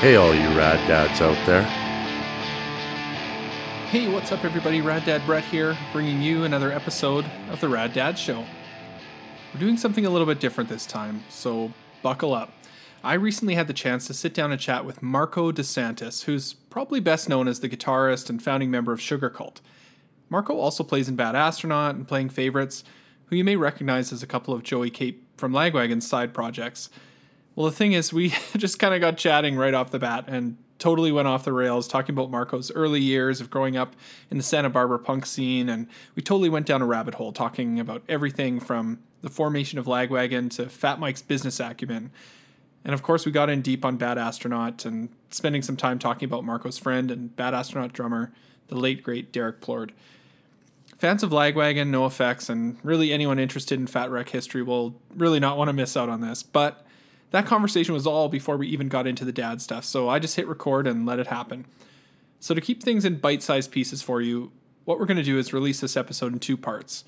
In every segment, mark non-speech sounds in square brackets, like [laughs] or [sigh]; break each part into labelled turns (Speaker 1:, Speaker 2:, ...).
Speaker 1: Hey, all you rad dads out there.
Speaker 2: Hey, what's up, everybody? Rad Dad Brett here, bringing you another episode of the Rad Dad Show. We're doing something a little bit different this time, so buckle up. I recently had the chance to sit down and chat with Marko DeSantis, who's probably best known as the guitarist and founding member of Sugarcult. Marko also plays in Bad Astronaut and Playing Favorites, who you may recognize as a couple of Joey Cape from Lagwagon's side projects. Well, the thing is, we [laughs] just kind of got chatting right off the bat and totally went off the rails talking about Marko's early years of growing up in the Santa Barbara punk scene. And we totally went down a rabbit hole talking about everything from the formation of Lagwagon to Fat Mike's business acumen. And of course, we got in deep on Bad Astronaut and spending some time talking about Marko's friend and Bad Astronaut drummer, the late great Derrick Plourde. Fans of Lagwagon, NOFX, and really anyone interested in Fat Wreck history will really not want to miss out on this. But that conversation was all before we even got into the dad stuff, so I just hit record and let it happen. So, to keep things in bite sized pieces for you, what we're going to do is release this episode in two parts.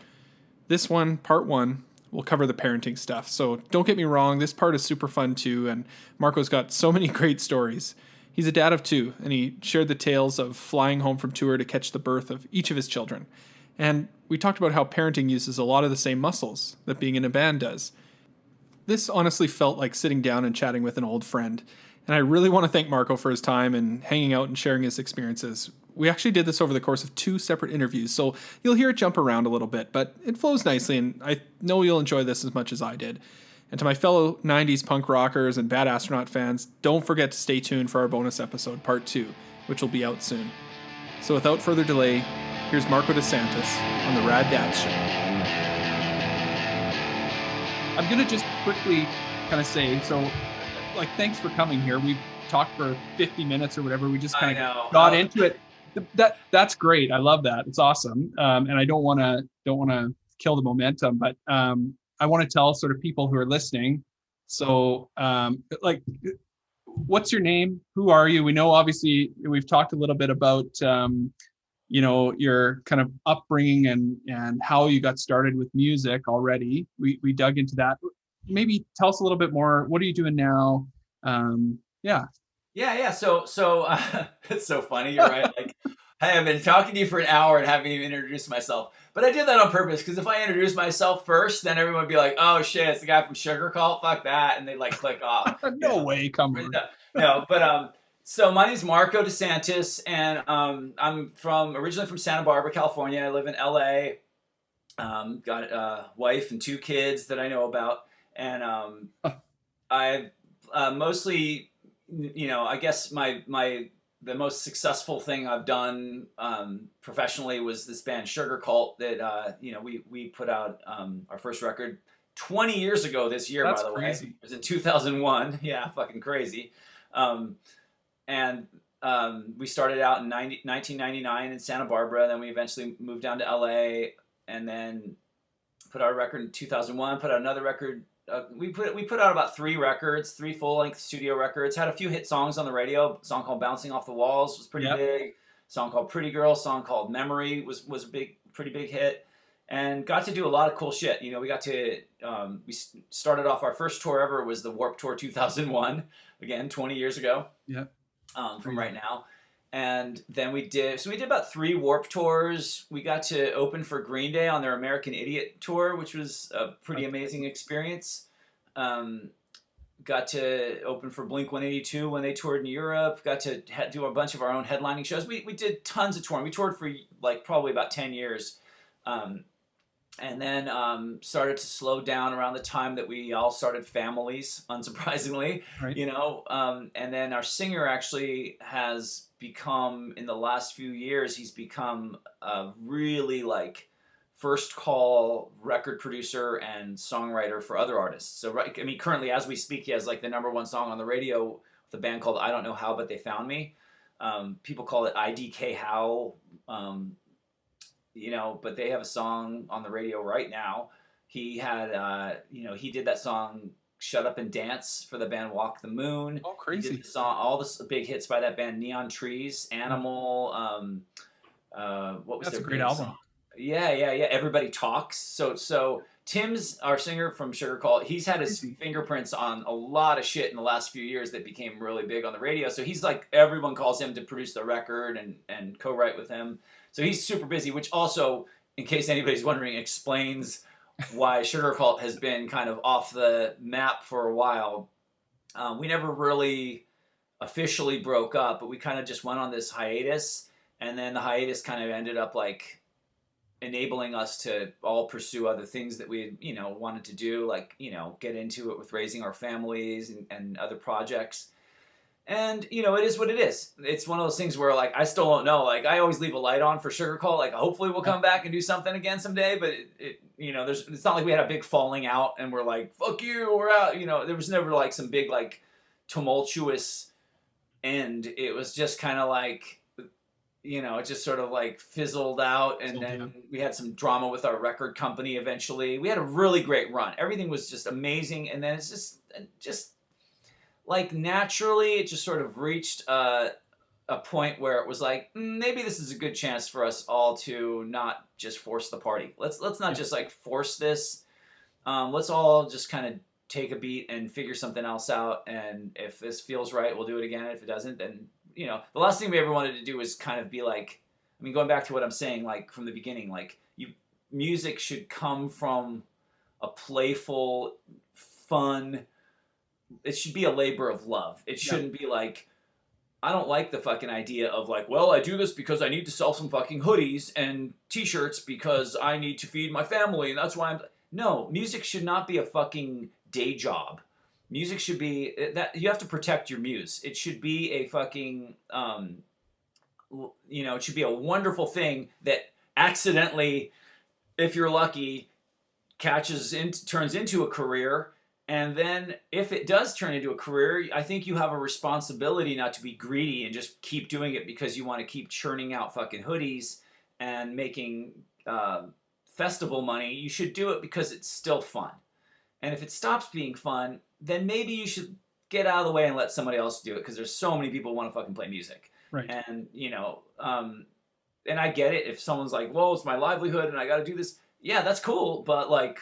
Speaker 2: This one, part one, will cover the parenting stuff. So, don't get me wrong, this part is super fun too, and Marko's got so many [laughs] great stories. He's a dad of two, and he shared the tales of flying home from tour to catch the birth of each of his children. And we talked about how parenting uses a lot of the same muscles that being in a band does. This honestly felt like sitting down and chatting with an old friend. And I really want to thank Marko for his time and hanging out and sharing his experiences. We actually did this over the course of two separate interviews, so you'll hear it jump around a little bit, but it flows nicely, and I know you'll enjoy this as much as I did. And to my fellow 90s punk rockers and Bad Astronaut fans, don't forget to stay tuned for our bonus episode, part two, which will be out soon. So without further delay, here's Marko DeSantis on the Rad Dads Show. I'm gonna just quickly kind of say so, like, thanks for coming here. We've talked for 50 minutes or whatever. We just kind of got
Speaker 3: Uh,
Speaker 2: into it. That that's great. I love that. It's awesome. Um, and I don't want to don't want to kill the momentum, but um, I want to tell sort of people who are listening. So, um, like, what's your name? Who are you? We know obviously we've talked a little bit about um, you know your kind of upbringing and and how you got started with music already. We we dug into that. Maybe tell us a little bit more. What are you doing now? Um, yeah.
Speaker 3: Yeah, yeah. So, so uh, [laughs] it's so funny. You're right. Like, hey, I've been talking to you for an hour and haven't even introduced myself. But I did that on purpose because if I introduce myself first, then everyone would be like, "Oh shit, it's the guy from Sugarcult. Fuck that," and they like click off. [laughs]
Speaker 2: no way, come on.
Speaker 3: no, but um, so my name's Marko DeSantis, and um, I'm from originally from Santa Barbara, California. I live in LA. Um, got a wife and two kids that I know about, and um, I uh, mostly, you know, I guess my my the most successful thing I've done um, professionally was this band Sugarcult that uh, you know we we put out um, our first record 20 years ago this year
Speaker 2: That's
Speaker 3: by the
Speaker 2: crazy.
Speaker 3: way it was in 2001 [laughs] yeah fucking crazy um, and um, we started out in 90, 1999 in Santa Barbara then we eventually moved down to LA and then put out a record in 2001 put out another record uh, we put we put out about three records, three full length studio records. Had a few hit songs on the radio. A song called "Bouncing Off the Walls" was pretty
Speaker 2: Yep.
Speaker 3: big. A song called "Pretty Girl," a song called "Memory" was was a big, pretty big hit. And got to do a lot of cool shit. You know, we got to um, we started off our first tour ever was the Warp Tour 2001, again 20 years ago.
Speaker 2: Yep.
Speaker 3: Um, from right now. And then we did so we did about three Warp tours. We got to open for Green Day on their American Idiot tour, which was a pretty amazing experience. Um, got to open for Blink 182 when they toured in Europe. Got to ha- do a bunch of our own headlining shows. We, we did tons of touring. We toured for like probably about 10 years. Um, and then um, started to slow down around the time that we all started families, [laughs] unsurprisingly
Speaker 2: Right.
Speaker 3: you know? Um, and then our singer actually has become in the last few years he's become a really like first call record producer and songwriter for other artists. So right i mean currently as we speak he has like the number one song on the radio with a band called i don't know how but they found me. Um, people call it idk how um, you know but they have a song on the radio right now he had uh, you know he did that song shut up and dance for the band walk the moon
Speaker 2: Oh,
Speaker 3: he did the song, all the big hits by that band, Neon Trees, Animal. Um, uh, what was
Speaker 2: That's a
Speaker 3: their
Speaker 2: great album.
Speaker 3: song? Yeah, yeah, yeah. Everybody talks. So, so Tim's our singer from Sugarcult. He's had his fingerprints on a lot of shit in the last few years that became really big on the radio. So he's like everyone calls him to produce the record and and co-write with him. So he's super busy, which also, in case anybody's wondering, explains why [laughs] Sugarcult has been kind of off the map for a while. Um, we never really officially broke up, but we kind of just went on this hiatus, and then the hiatus kind of ended up like enabling us to all pursue other things that we you know wanted to do like you know get into it with raising our families and, and other projects and you know it is what it is. It's one of those things where like i still don't know. Like i always leave a light on for sugarcult like hopefully we'll come back and do something again someday but it, it you know there's it's not like we had a big falling out and we're like fuck you we're out. You know there was never like some big like tumultuous end. It was just kind of like you know, it just sort of like fizzled out, and then we had some drama with our record company. Eventually, we had a really great run. Everything was just amazing, and then it's just, just like naturally, it just sort of reached uh, a point where it was like mm, maybe this is a good chance for us all to not just force the party. Let's let's not just like force this. Um, let's all just kind of take a beat and figure something else out. And if this feels right, we'll do it again. If it doesn't, then you know, the last thing we ever wanted to do was kind of be like, I mean, going back to what I'm saying, like from the beginning, like you, music should come from a playful, fun. It should be a labor of love. It shouldn't yeah. be like, I don't like the fucking idea of like, well, I do this because I need to sell some fucking hoodies and t-shirts because I need to feed my family and that's why I'm. No, music should not be a fucking day job. Music should be eh, that you have to protect your muse. It should be a fucking um, you know, it should be a wonderful thing that accidentally, if you're lucky, catches in, turns into a career. And then if it does turn into a career, I think you have a responsibility not to be greedy and just keep doing it because you want to keep churning out fucking hoodies and making uh, festival money. You should do it because it's still fun. And if it stops being fun, then maybe you should get out of the way and let somebody else do it because there's so many people who want to fucking play music.
Speaker 2: Right.
Speaker 3: And you know, um, and I get it if someone's like, "Well, it's my livelihood and I got to do this." Yeah, that's cool, but like,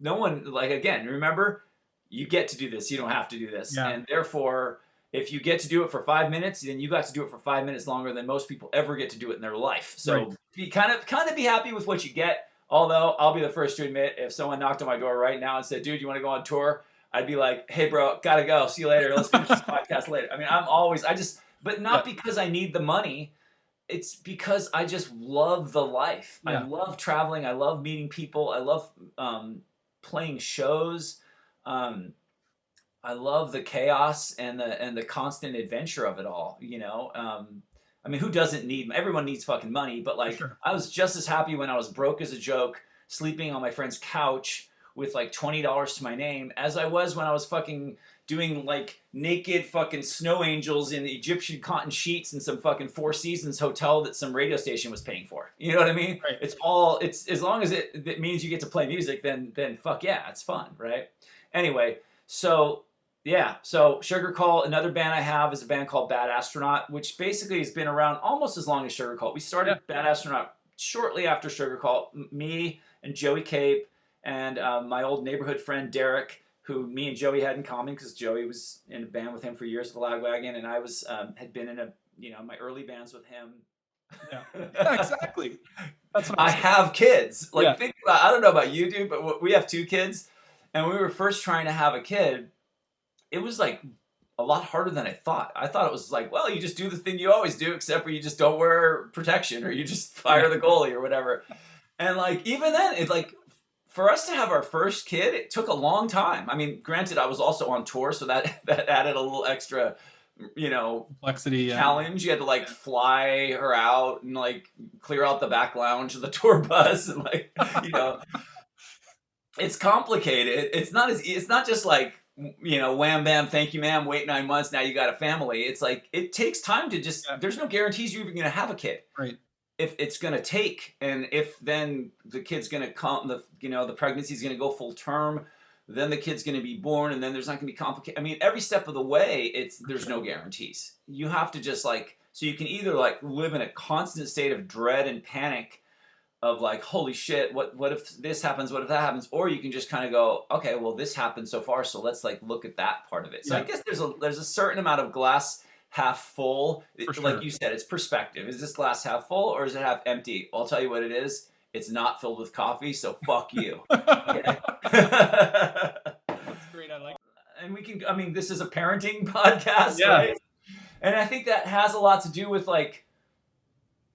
Speaker 3: no one like again. Remember, you get to do this. You don't have to do this,
Speaker 2: yeah.
Speaker 3: and therefore. If you get to do it for five minutes, then you got to do it for five minutes longer than most people ever get to do it in their life. So right. be kind of kind of be happy with what you get. Although I'll be the first to admit, if someone knocked on my door right now and said, "Dude, you want to go on tour?" I'd be like, "Hey, bro, gotta go. See you later. Let's finish this [laughs] podcast later." I mean, I'm always, I just, but not yeah. because I need the money. It's because I just love the life. Yeah. I love traveling. I love meeting people. I love um, playing shows. Um, I love the chaos and the and the constant adventure of it all. You know, um, I mean, who doesn't need? Everyone needs fucking money, but like, sure. I was just as happy when I was broke as a joke, sleeping on my friend's couch with like twenty dollars to my name as I was when I was fucking doing like naked fucking snow angels in the Egyptian cotton sheets in some fucking Four Seasons hotel that some radio station was paying for. You know what I mean?
Speaker 2: Right.
Speaker 3: It's all it's as long as it, it means you get to play music, then then fuck yeah, it's fun, right? Anyway, so yeah, so Sugarcult, another band I have is a band called Bad Astronaut, which basically has been around almost as long as Sugarcult. We started yeah. Bad Astronaut shortly after Sugarcult. Me and Joey Cape and um, my old neighborhood friend Derrick, who me and Joey had in common because Joey was in a band with him for years with the Lagwagon, and I was um, had been in a you know my early bands with him.
Speaker 2: Yeah, [laughs] yeah exactly.
Speaker 3: That's what I have kids. Like yeah. think about, I don't know about you, dude, but we have two kids, and when we were first trying to have a kid, it was like a lot harder than I thought. I thought it was like, well, you just do the thing you always do, except for you just don't wear protection or you just [laughs] fire the goalie or whatever. And like even then, it like for us to have our first kid, it took a long time. I mean, granted, I was also on tour, so that [laughs] that added a little extra, you know,
Speaker 2: complexity
Speaker 3: challenge. You had to like fly her out and like clear out the back lounge of the [laughs] tour bus, and like you know, it's complicated. It's not as it's not just like you know, wham bam, thank you, ma'am. Wait nine months, now you got a family. It's like it takes time to just. Yeah. There's no guarantees you're even going to have a kid.
Speaker 2: Right
Speaker 3: if it's going to take and if then the kid's going to come the you know the pregnancy's going to go full term then the kid's going to be born and then there's not going to be complicated i mean every step of the way it's there's no guarantees you have to just like so you can either like live in a constant state of dread and panic of like holy shit what what if this happens what if that happens? Or you can just kind of go okay well this happened so far so let's like look at that part of it. So i guess there's a there's a certain amount of glass half full.
Speaker 2: For
Speaker 3: like you said it's perspective. Is this glass half full or is it half empty? I'll tell you what it is. It's not filled with coffee so fuck you. [laughs] [laughs]
Speaker 2: That's great. I like.
Speaker 3: and we can i mean this is a parenting [laughs] podcast
Speaker 2: Yeah.
Speaker 3: right? And i think that has a lot to do with like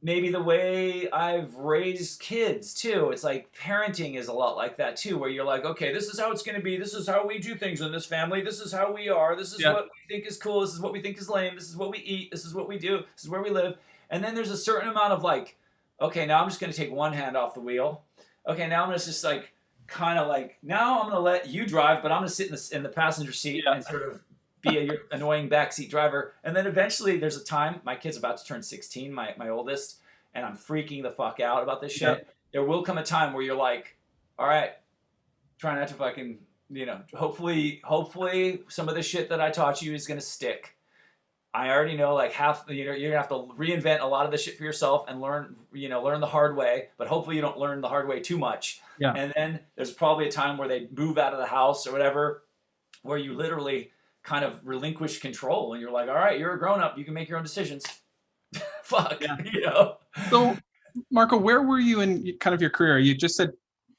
Speaker 3: maybe the way i've raised kids too. It's like parenting is a lot like that too where you're like okay this is how it's going to be. This is how we do things in this family. This is how we are. This is
Speaker 2: Yeah.
Speaker 3: what we think is cool. This is what we think is lame. This is what we eat. This is what we do. This is where we live. And then there's a certain amount of like okay now i'm just going to take one hand off the wheel. Okay now i'm going to just like kind of like now I'm gonna let you drive, but I'm gonna sit in the in the passenger seat
Speaker 2: Yeah.
Speaker 3: and sort of be a your annoying backseat driver. And then eventually, there's a time my kid's about to turn 16, my my oldest, and I'm freaking the fuck out about this shit. There will come a time where you're like, all right, try not to fucking you know. Hopefully, hopefully some of the shit that I taught you is gonna stick. I already know like half you know you're gonna have to reinvent a lot of the shit for yourself and learn you know learn the hard way, but hopefully you don't learn the hard way too much.
Speaker 2: Yeah.
Speaker 3: And then there's probably a time where they move out of the house or whatever, where you literally kind of relinquish control and you're like, all right, you're a grown up, you can make your own decisions. [laughs] Fuck,
Speaker 2: Yeah.
Speaker 3: you know.
Speaker 2: So, Marko, where were you in kind of your career? You just said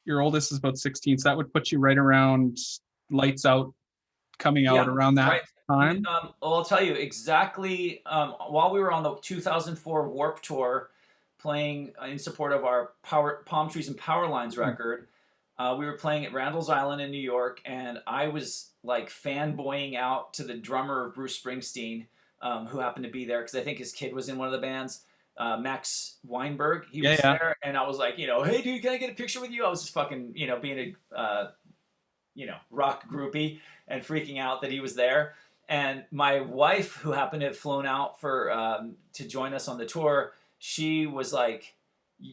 Speaker 2: your oldest is about 16, so that would put you right around lights out, coming out
Speaker 3: Yeah,
Speaker 2: around that
Speaker 3: right.
Speaker 2: time.
Speaker 3: Um, well, I'll tell you exactly. Um, while we were on the 2004 Warp Tour, playing in support of our Power Palm Trees and Power Lines
Speaker 2: Hmm.
Speaker 3: record, uh, we were playing at Randall's Island in New York, and I was like fanboying out to the drummer of Bruce Springsteen, um, who happened to be there because I think his kid was in one of the bands. Uh, Max Weinberg, he
Speaker 2: Yeah,
Speaker 3: was
Speaker 2: yeah.
Speaker 3: there, and I was like, you know, hey dude, can I get a picture with you? I was just fucking, you know, being a, uh, you know, rock groupie and freaking out that he was there. And my wife, who happened to have flown out for um, to join us on the tour, she was like,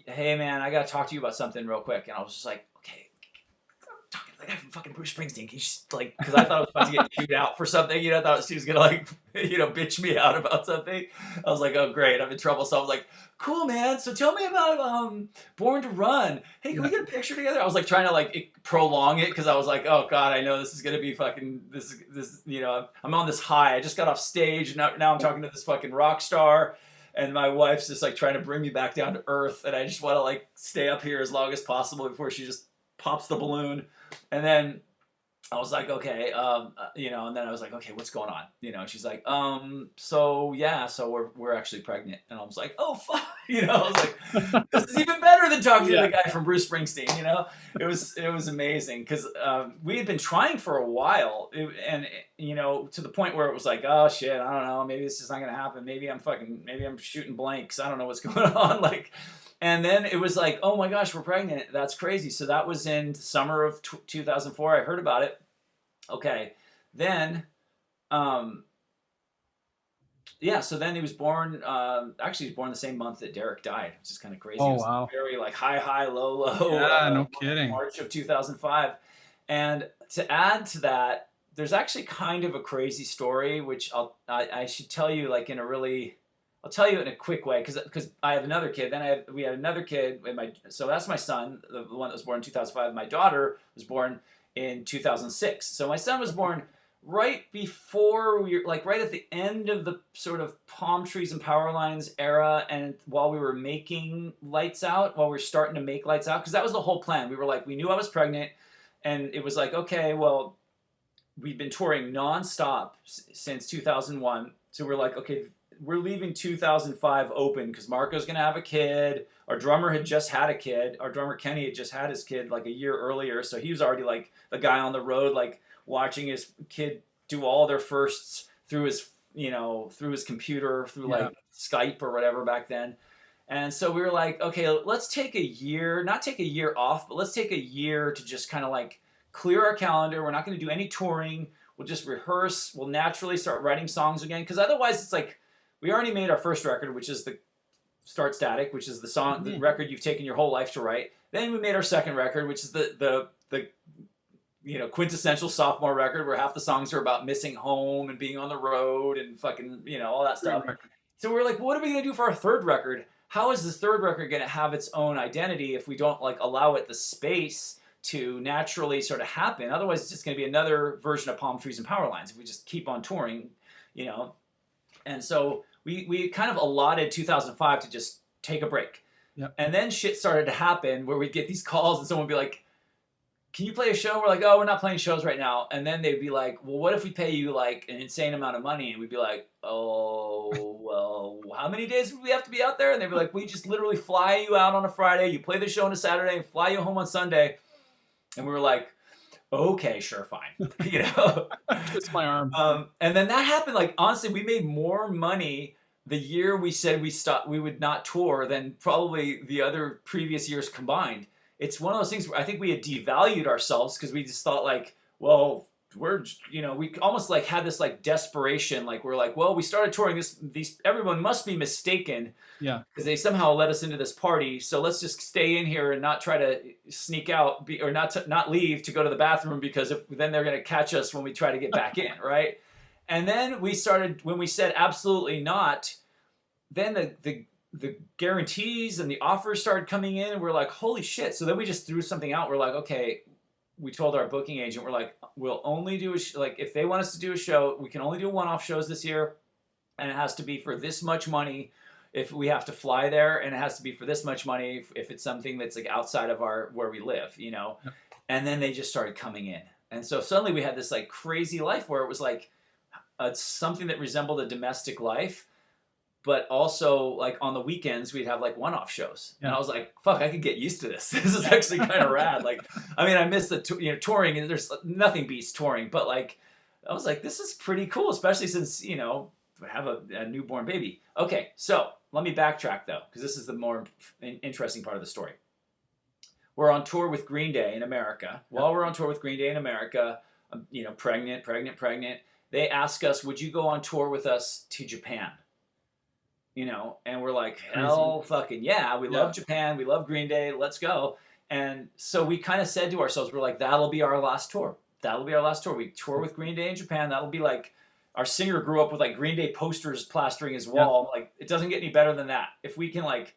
Speaker 3: "Hey man, I gotta talk to you about something real quick." And I was just like, "Okay." I'm Talking to the guy from fucking Bruce Springsteen. He's like, because I thought I was about to get chewed out for something. You know, I thought she was gonna like, [laughs] you know, bitch me out about something. I was like, oh great, I'm in trouble. So I was like, cool man. So tell me about um, Born to Run. Hey, can we get a picture together? I was like trying to like prolong it because I was like, oh god, I know this is gonna be fucking this this you know I'm on this high. I just got off stage and now, now I'm talking to this fucking rock star. And my wife's just like trying to bring me back down to earth, and I just want to like stay up here as long as possible before she just pops the balloon. And then I was like, okay, um, uh, you know, and then I was like, okay, what's going on? You know, she's like, um, so yeah, so we're we're actually pregnant, and I was like, oh [laughs] fuck, you know, I was like, this is even better than talking
Speaker 2: Yeah.
Speaker 3: to the guy from Bruce Springsteen, you know, it was it was amazing because um, we had been trying for a while, and you know, to the point where it was like, oh shit, I don't know, maybe this is not gonna happen, maybe I'm fucking, maybe I'm shooting blanks, I don't know what's [laughs] going on, like. And then it was like, oh my gosh, we're pregnant. That's crazy. So that was in summer of t- 2004. I heard about it. Okay. Then, um, yeah, so then he was born, um, actually, he was born the same month that Derrick died, which is kind of crazy.
Speaker 2: Oh, wow.
Speaker 3: Very like high, high, low, low.
Speaker 2: Yeah,
Speaker 3: uh,
Speaker 2: no kidding.
Speaker 3: March of 2005. And to add to that, there's actually kind of a crazy story, which I'll, I, I should tell you like in a really, I'll tell you in a quick way because because I have another kid. Then I we had another kid. And my so that's my son, the one that was born in 2005. My daughter was born in 2006. So my son was born right before we were like right at the end of the sort of palm trees and power lines era and while we were making lights out while we were starting to make lights out because that was the whole plan we were like we knew i was pregnant and it was like okay well we've been touring nonstop since 2001 so we're like okay we're leaving 2005 open because marko's going to have a kid. Our drummer had just had a kid. Our drummer kenny had just had his kid like a year earlier. So he was already like the guy on the road like watching his kid do all their firsts through his you know through his computer through
Speaker 2: Yeah.
Speaker 3: like skype or whatever back then. And so we were like okay let's take a year not take a year off but let's take a year to just kind of like clear our calendar. We're not going to do any touring. We'll just rehearse. We'll naturally start writing songs again. Because otherwise it's like we already made our first record which is the start static which is the song the
Speaker 2: Mhm.
Speaker 3: record you've taken your whole life to write then we made our second record which is the the the you know quintessential sophomore record where half the songs are about missing home and being on the road and fucking you know all that stuff so we we're like what are we going to do for our third record how is this third record going to have its own identity if we don't like allow it the space to naturally sort of happen? Otherwise, it's just going to be another version of Palm Trees and Power Lines if we just keep on touring, you know. And so we we kind of allotted 2005 to just take a break.
Speaker 4: Yep.
Speaker 3: And then shit started to happen where we'd get these calls and someone would be like, can you play a show? We're like, oh, we're not playing shows right now. And then they'd be like, well, what if we pay you like an insane amount of money? And we'd be like, oh, [laughs] well, how many days would we have to be out there? And they'd be like, we just literally fly you out on a Friday, you play the show on a Saturday, and fly you home on Sunday. And we were like, okay, sure, fine. [laughs] [laughs] you know?
Speaker 4: It's my arm.
Speaker 3: Um, and then that happened. Like honestly, we made more money the year we said we stopped. We would not tour than probably the other previous years combined. It's one of those things where I think we had devalued ourselves because we just thought like, well, we're you know we almost like had this like desperation. Like we're like, well, we started touring this. These everyone must be mistaken
Speaker 4: Yeah.
Speaker 3: because they somehow let us into this party. So let's just stay in here and not try to sneak out be, or not to, not leave to go to the bathroom because if, then they're going to catch us when we try to get back in, [laughs] right? And then we started when we said absolutely not. Then the the the guarantees and the offers started coming in, and we're like, holy shit! So then we just threw something out. We're like, okay. We told our booking agent, we're like, we'll only do a sh- like if they want us to do a show, we can only do one-off shows this year, and it has to be for this much money. If we have to fly there and it has to be for this much money if, if it's something that's like outside of our where we live you know?
Speaker 4: Yep.
Speaker 3: and then they just started coming in. And so suddenly we had this like crazy life where it was like uh, something that resembled a domestic life but also like on the weekends we'd have like one-off shows. And i was like fuck i could get used to this. [laughs] This is actually kind of rad. Like i mean i miss the you know touring and there's nothing beats touring but like i was like this is pretty cool especially since you know I have a, a newborn baby. Okay so let me backtrack though because this is the more interesting part of the story. We're on tour with green day in america. While we're on tour with green day in america I'm, you know pregnant pregnant pregnant they ask us would you go on tour with us to japan you know and we're like hell fucking yeah we love japan we love green day let's go. And so we kind of said to ourselves we're like that'll be our last tour. That'll be our last tour. We tour with green day in japan. That'll be like our singer grew up with like green day posters plastering his wall. Like it doesn't get any better than that. If we can like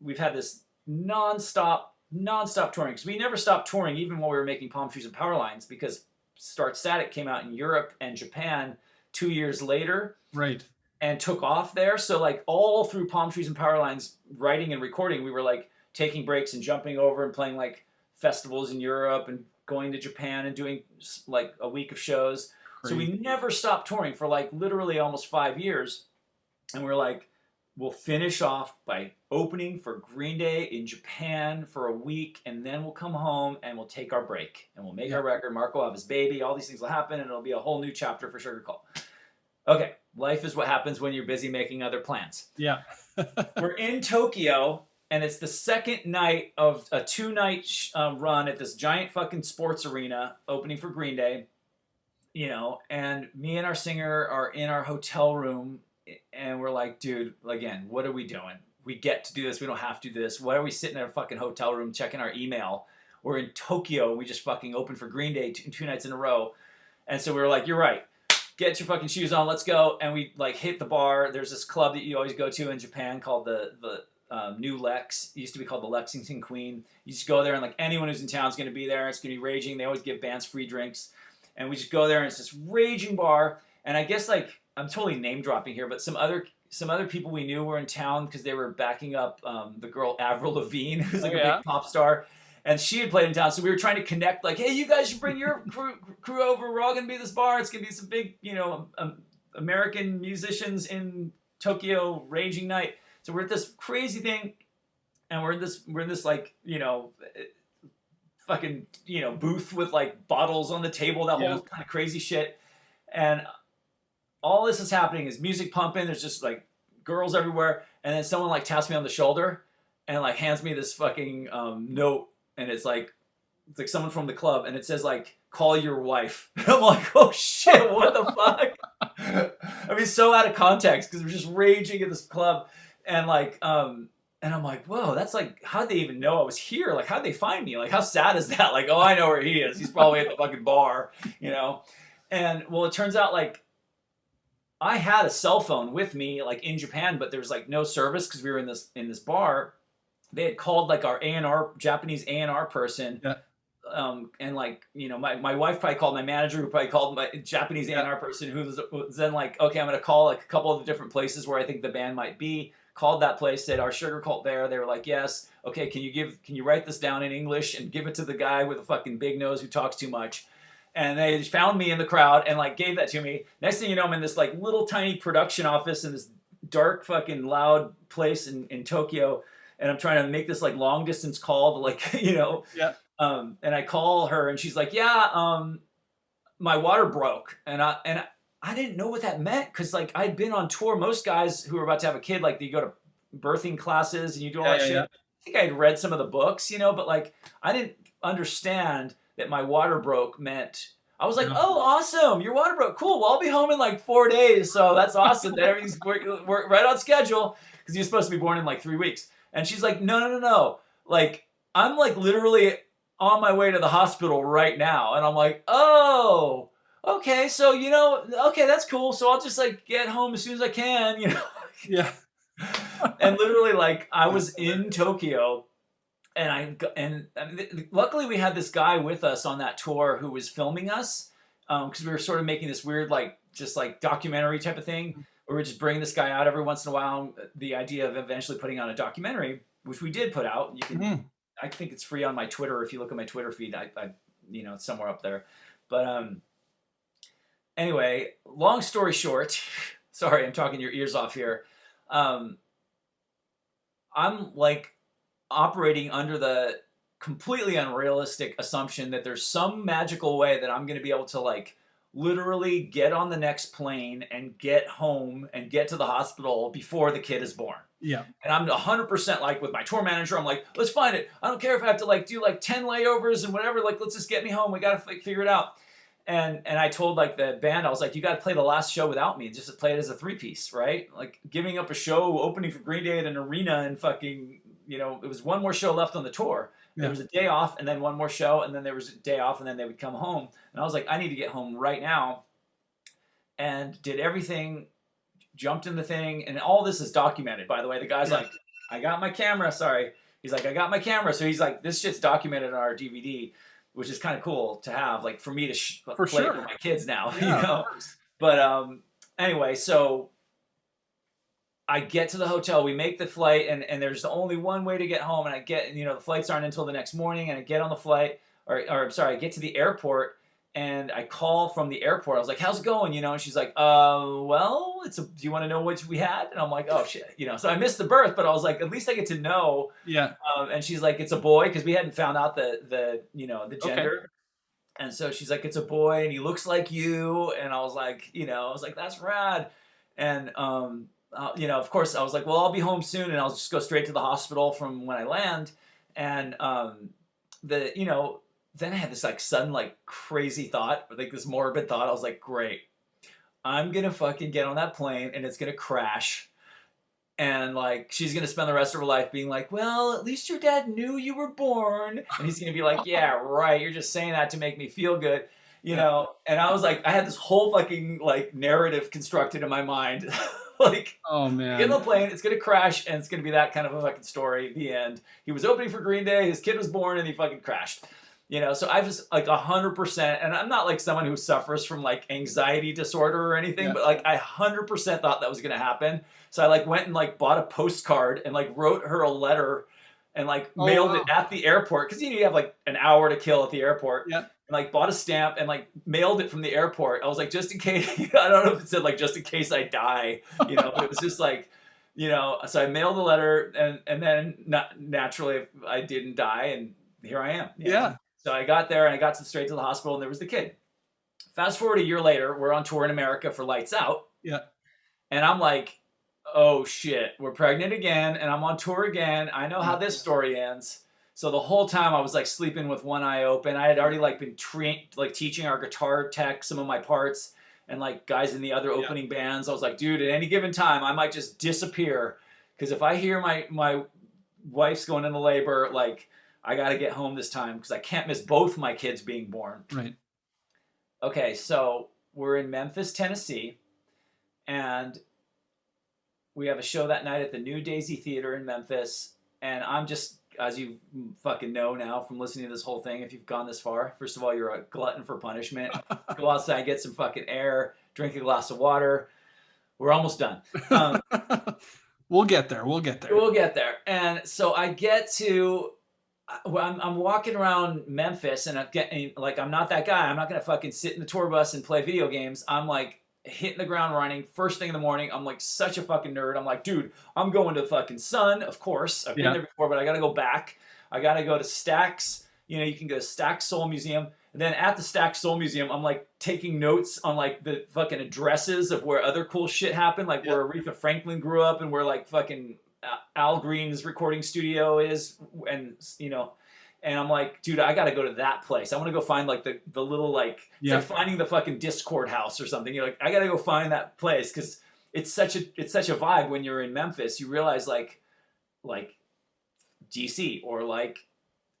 Speaker 3: we've had this non-stop non-stop touring. Because we never stopped touring even while we were making palm trees and power lines because start static came out in europe and japan two years later.
Speaker 4: Right.
Speaker 3: And took off there. So like all through Palm Trees and Power Lines writing and recording, we were like taking breaks and jumping over and playing like festivals in Europe and going to Japan and doing like a week of shows. So we never stopped touring for like literally almost five years. And we are like, we'll finish off by opening for Green Day in Japan for a week, and then we'll come home and we'll take our break and we'll make
Speaker 4: Yeah.
Speaker 3: our record. Mark will have his baby. All these things will happen, and it'll be a whole new chapter for Sugarcult. Okay, life is what happens when you're busy making other plans.
Speaker 4: Yeah. [laughs]
Speaker 3: We're in Tokyo, and it's the second night of a two night sh- um, run at this giant fucking sports arena opening for Green Day. You know, and me and our singer are in our hotel room, and we're like, dude, again, what are we doing? We get to do this. We don't have to do this. Why are we sitting in our fucking hotel room checking our email? We're in Tokyo. We just fucking opened for Green Day two, two nights in a row. And so we were like, you're right get your fucking shoes on, let's go. And we like hit the bar. There's this club that you always go to in Japan called the the um, New Lex. It used to be called the Lexington Queen. You just go there and like anyone who's in town is going to be there. It's going to be raging. They always give bands free drinks, and we just go there and it's this raging bar. And I guess like I'm totally name dropping here, but some other some other people we knew were in town because they were backing up um, the girl Avril Lavigne, [laughs] who's like
Speaker 4: Oh,
Speaker 3: a big pop star. And she had played in town, so we were trying to connect. Like, hey, you guys should bring your [laughs] crew, crew over. We're all gonna be this bar. It's gonna be some big, you know, um, American musicians in Tokyo raging night. So we're at this crazy thing, and we're in this we're in this like you know, eh, fucking you know booth with like bottles on the table, that
Speaker 4: Yeah.
Speaker 3: whole kind of crazy shit, and all this is happening is music pumping. There's just like girls everywhere, and then someone like taps me on the shoulder and like hands me this fucking um, note, and it's like it's like someone from the club, and it says like call your wife. [laughs] I'm like, oh shit, what the fuck? I mean, so out of context because we're just raging at this club, and like, um, and I'm like, whoa, that's like, how'd they even know I was here? Like, how'd they find me? Like, how sad is that? [laughs] Like, oh, I know where he is. He's probably at the fucking bar, you know. And well, it turns out like I had a cell phone with me like in Japan, but there was like no service because we were in this in this bar. They had called like our A and R Japanese A and R person.
Speaker 4: Yeah.
Speaker 3: Um, and like you know, my, my wife probably called my manager, who probably called my Japanese A and R person, who was, was then like, okay, I'm gonna call like a couple of the different places where I think the band might be. Called that place, said our sugarcult there. They were like, yes, okay. Can you give? Can you write this down in English and give it to the guy with a fucking big nose who talks too much? and they found me in the crowd and like gave that to me. Next thing you know, I'm in this like little tiny production office in this dark fucking loud place in, in Tokyo, and I'm trying to make this like long distance call to like [laughs] you know,
Speaker 4: Yeah.
Speaker 3: Um, and I call her and she's like, yeah, um, my water broke, and I and I, I didn't know what that meant because like I'd been on tour. Most guys who are about to have a kid, like they go to birthing classes and you do all
Speaker 4: Yeah,
Speaker 3: that
Speaker 4: yeah,
Speaker 3: shit.
Speaker 4: yeah.
Speaker 3: I think I had read some of the books, you know, but like I didn't understand that my water broke meant I was like,
Speaker 4: No.
Speaker 3: oh, awesome, your water broke, cool. Well, I'll be home in like four days, so that's awesome. that everything's [laughs] work, work, right on schedule because you're supposed to be born in like three weeks. And she's like, no, no, no, no, like I'm like literally on my way to the hospital right now, and I'm like, oh, okay, so you know, okay, that's cool. So I'll just like get home as soon as I can, [laughs] you know?
Speaker 4: Yeah.
Speaker 3: and literally like I was in Tokyo and I, and, and luckily we had this guy with us on that tour who was filming us um, because we were sort of making this weird like just like documentary type of thing mm. Where we just bring this guy out every once in a while the idea of eventually putting on a documentary which we did put out. You can
Speaker 4: Mhm.
Speaker 3: I think it's free on my Twitter if you look at my Twitter feed I, I you know it's somewhere up there. But um anyway long story short [laughs] sorry I'm talking your ears off here. Um, I'm like operating under the completely unrealistic assumption that there's some magical way that I'm going to be able to like literally get on the next plane and get home and get to the hospital before the kid is born.
Speaker 4: Yeah.
Speaker 3: And I'm 100% like with my tour manager, I'm like, let's find it. I don't care if I have to like do like 10 layovers and whatever, like let's just get me home. We got to like, figure it out. And and I told like the band, I was like, you got to play the last show without me, just to play it as a three piece, right? Like giving up a show opening for Green Day at an arena and fucking, you know, it was one more show left on the tour. There was a day off and then one more show and then there was a day off and then they would come home. And I was like, I need to get home right now. And did everything, jumped in the thing, and all this is documented. By the way, the guy's like, I got my camera. Sorry. He's like, I got my camera. So he's like, this shit's documented on our DVD, which is kind of cool to have, like for me to sh-
Speaker 4: For
Speaker 3: play
Speaker 4: sure.
Speaker 3: for my kids now. [laughs]
Speaker 4: Yeah,
Speaker 3: you know? But um, anyway, so I get to the hotel. We make the flight, and, and there's only one way to get home. And I get, you know, the flights aren't until the next morning. And I get on the flight, or, or I'm sorry, I get to the airport, and I call from the airport. I was like, "How's it going?" You know, and she's like, "Uh, well, it's a. Do you want to know what we had?" And I'm like, "Oh shit," you know. So I missed the birth, but I was like, at least I get to know.
Speaker 4: Yeah.
Speaker 3: Um, and she's like, "It's a boy," because we hadn't found out the the you know the gender.
Speaker 4: Okay.
Speaker 3: gender. And so she's like, "It's a boy, and he looks like you." And I was like, you know, I was like, "That's rad." And um, uh, you know, of course, I was like, "Well, I'll be home soon, and I'll just go straight to the hospital from when I land." And um, the you know, then I had this like sudden like crazy thought, like this morbid thought. I was like, "Great, I'm gonna fucking get on that plane, and it's gonna crash." and like she's gonna spend the rest of her life being like, "Well, at least your dad knew you were born," and he's gonna be like, "Yeah, right. You're just saying that to make me feel good." You know, and I was like, I had this whole fucking like narrative constructed in my mind, [laughs] [laughs] like
Speaker 4: Oh man, get
Speaker 3: on the plane, it's gonna crash, and it's gonna be that kind of a fucking story. The end. He was opening for Green Day, his kid was born, and he fucking crashed. You know, so I was like a hundred percent, and I'm not like someone who suffers from like anxiety disorder or anything,
Speaker 4: Yeah.
Speaker 3: but like I hundred percent thought that was gonna happen. So I like went and like bought a postcard and like wrote her a letter and like
Speaker 4: Oh,
Speaker 3: mailed
Speaker 4: wow.
Speaker 3: it at the airport because you know you have like an hour to kill at the airport.
Speaker 4: Yeah.
Speaker 3: And like bought a stamp and like mailed it from the airport. I was like, just in case [laughs] I don't know if it said like just in case I die, you know, it was just like, you know, so I mailed the letter and and then not naturally I didn't die and here I am. know.
Speaker 4: Yeah.
Speaker 3: So I got there and I got to straight to the hospital and there was the kid. Fast forward a year later, we're on tour in America for Lights Out.
Speaker 4: Yeah.
Speaker 3: And I'm like, oh shit, we're pregnant again and I'm on tour again. I know how this story ends. So the whole time I was like sleeping with one eye open. I had already like been trained, like teaching our guitar tech some of my parts and like guys in the other
Speaker 4: Yeah.
Speaker 3: opening bands. I was like, dude, at any given time, I might just disappear because if I hear my my wife's going into labor, like I got to get home this time because I can't miss both my kids being born.
Speaker 4: Right.
Speaker 3: Okay, so we're in Memphis, Tennessee, and we have a show that night at the New Daisy Theater in Memphis. And I'm just, as you fucking know now from listening to this whole thing, if you've gone this far, first of all, you're a glutton for punishment. [laughs] Go outside, get some fucking air, drink a glass of water. We're almost done. Um, [laughs]
Speaker 2: we'll get there. We'll get there.
Speaker 3: We'll get there. And so I get to, well, I'm, I'm walking around Memphis and I'm getting, like, I'm not that guy. I'm not going to fucking sit in the tour bus and play video games. I'm like, hitting the ground running first thing in the morning. I'm like such a fucking nerd. I'm like, dude, I'm going to the fucking Sun, of course. I've been
Speaker 2: Yeah.
Speaker 3: there before, but I got to go back. I got to go to Stax. You know, you can go to Stax Soul Museum. And then at the Stax Soul Museum, I'm like taking notes on like the fucking addresses of where other cool shit happened, like where Aretha Franklin grew up and where like fucking uh, Al Green's recording studio is, and you know, and I'm like, dude, I got to go to that place. I want to go find like the the little like
Speaker 2: Yeah.
Speaker 3: like finding the fucking Dischord house or something. You're like, I got to go find that place because it's such a it's such a vibe when you're in Memphis. You realize like like DC or like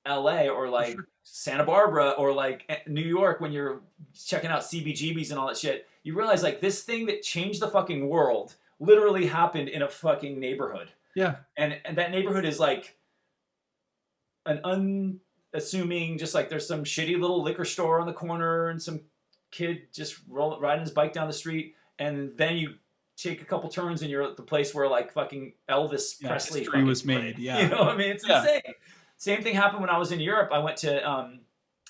Speaker 3: LA or like Santa Barbara or like eh, New York when you're checking out CBGBs and all that shit. You realize like this thing that changed the fucking world literally happened in a fucking neighborhood
Speaker 2: Yeah.
Speaker 3: and and that neighborhood is like an unassuming just like there's some shitty little liquor store on the corner and some kid just roll, riding his bike down the street and then you take a couple turns and you're at the place where like fucking Elvis
Speaker 2: Yeah,
Speaker 3: Presley fucking
Speaker 2: was
Speaker 3: played.
Speaker 2: made, [laughs] yeah.
Speaker 3: you know what I mean it's
Speaker 2: Yeah.
Speaker 3: insane same thing happened when I was in Europe I went to um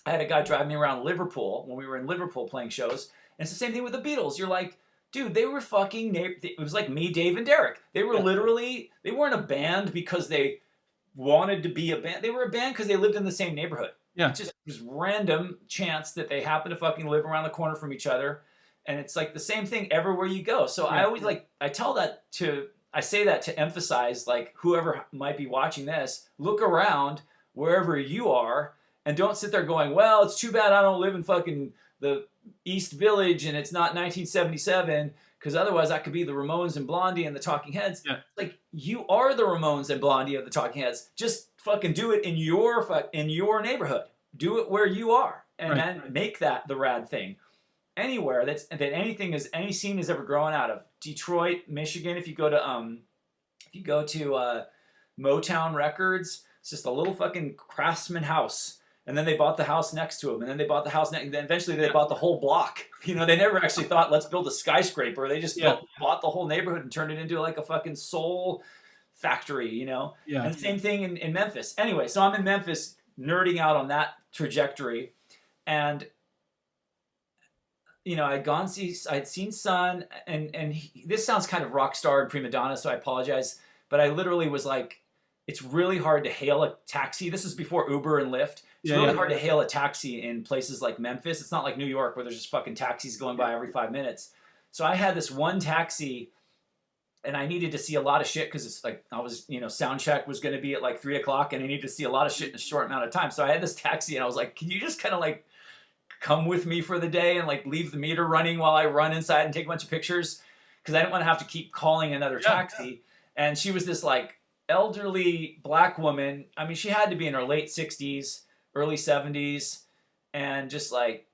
Speaker 3: I had a guy drive me around Liverpool when we were in Liverpool playing shows and it's the same thing with the Beatles you're like dude, they were fucking. It was like me, Dave, and Derrick. They were literally. They weren't a band because they wanted to be a band. They were a band because they lived in the same neighborhood.
Speaker 2: Yeah.
Speaker 3: It just random chance that they happen to fucking live around the corner from each other, and it's like the same thing everywhere you go. So I always like. I tell that to. I say that to emphasize like whoever might be watching this, look around wherever you are and don't sit there going, "Well, it's too bad I don't live in fucking the East Village and it's not 1977 because otherwise I could be the Ramones and Blondie and the Talking Heads."
Speaker 2: Yeah.
Speaker 3: Like you are the Ramones and Blondie of the Talking Heads. Just fucking do it in your fu- in your neighborhood. Do it where you are, and
Speaker 2: Right,
Speaker 3: then make that the rad thing. Anywhere that's that anything is any scene is ever growing out of Detroit, Michigan. If you go to um, if you go to uh, Motown Records, it's just a little fucking craftsman house. And then they bought the house next to him, and then they bought the house next. Then eventually they bought the whole block. [laughs] You know, they never actually thought let's build a skyscraper. They just
Speaker 2: Yeah.
Speaker 3: built, bought the whole neighborhood and turned it into like a fucking soul factory. You know,
Speaker 2: Yeah.
Speaker 3: and same thing in, in Memphis. Anyway, so I'm in Memphis nerding out on that trajectory. And you know, I'd gone see I'd seen Sun and and he, this sounds kind of rock star and prima donna, so I apologize. But I literally was like, it's really hard to hail a taxi. This is before Uber and Lyft. It's
Speaker 2: Yeah,
Speaker 3: really
Speaker 2: yeah.
Speaker 3: hard to hail a taxi in places like Memphis. It's not like New York where there's just fucking taxis going by every five minutes. So I had this one taxi and I needed to see a lot of shit because it's like I was, you know, sound check was going to be at like three o'clock, and I needed to see a lot of shit in a short amount of time. So I had this taxi, and I was like, "Can you just kind of like come with me for the day and like leave the meter running while I run inside and take a bunch of pictures?" Because I didn't want to have to keep calling another
Speaker 2: Yeah,
Speaker 3: taxi. And she was this like elderly black woman. I mean, she had to be in her late sixties, early seventies, and just like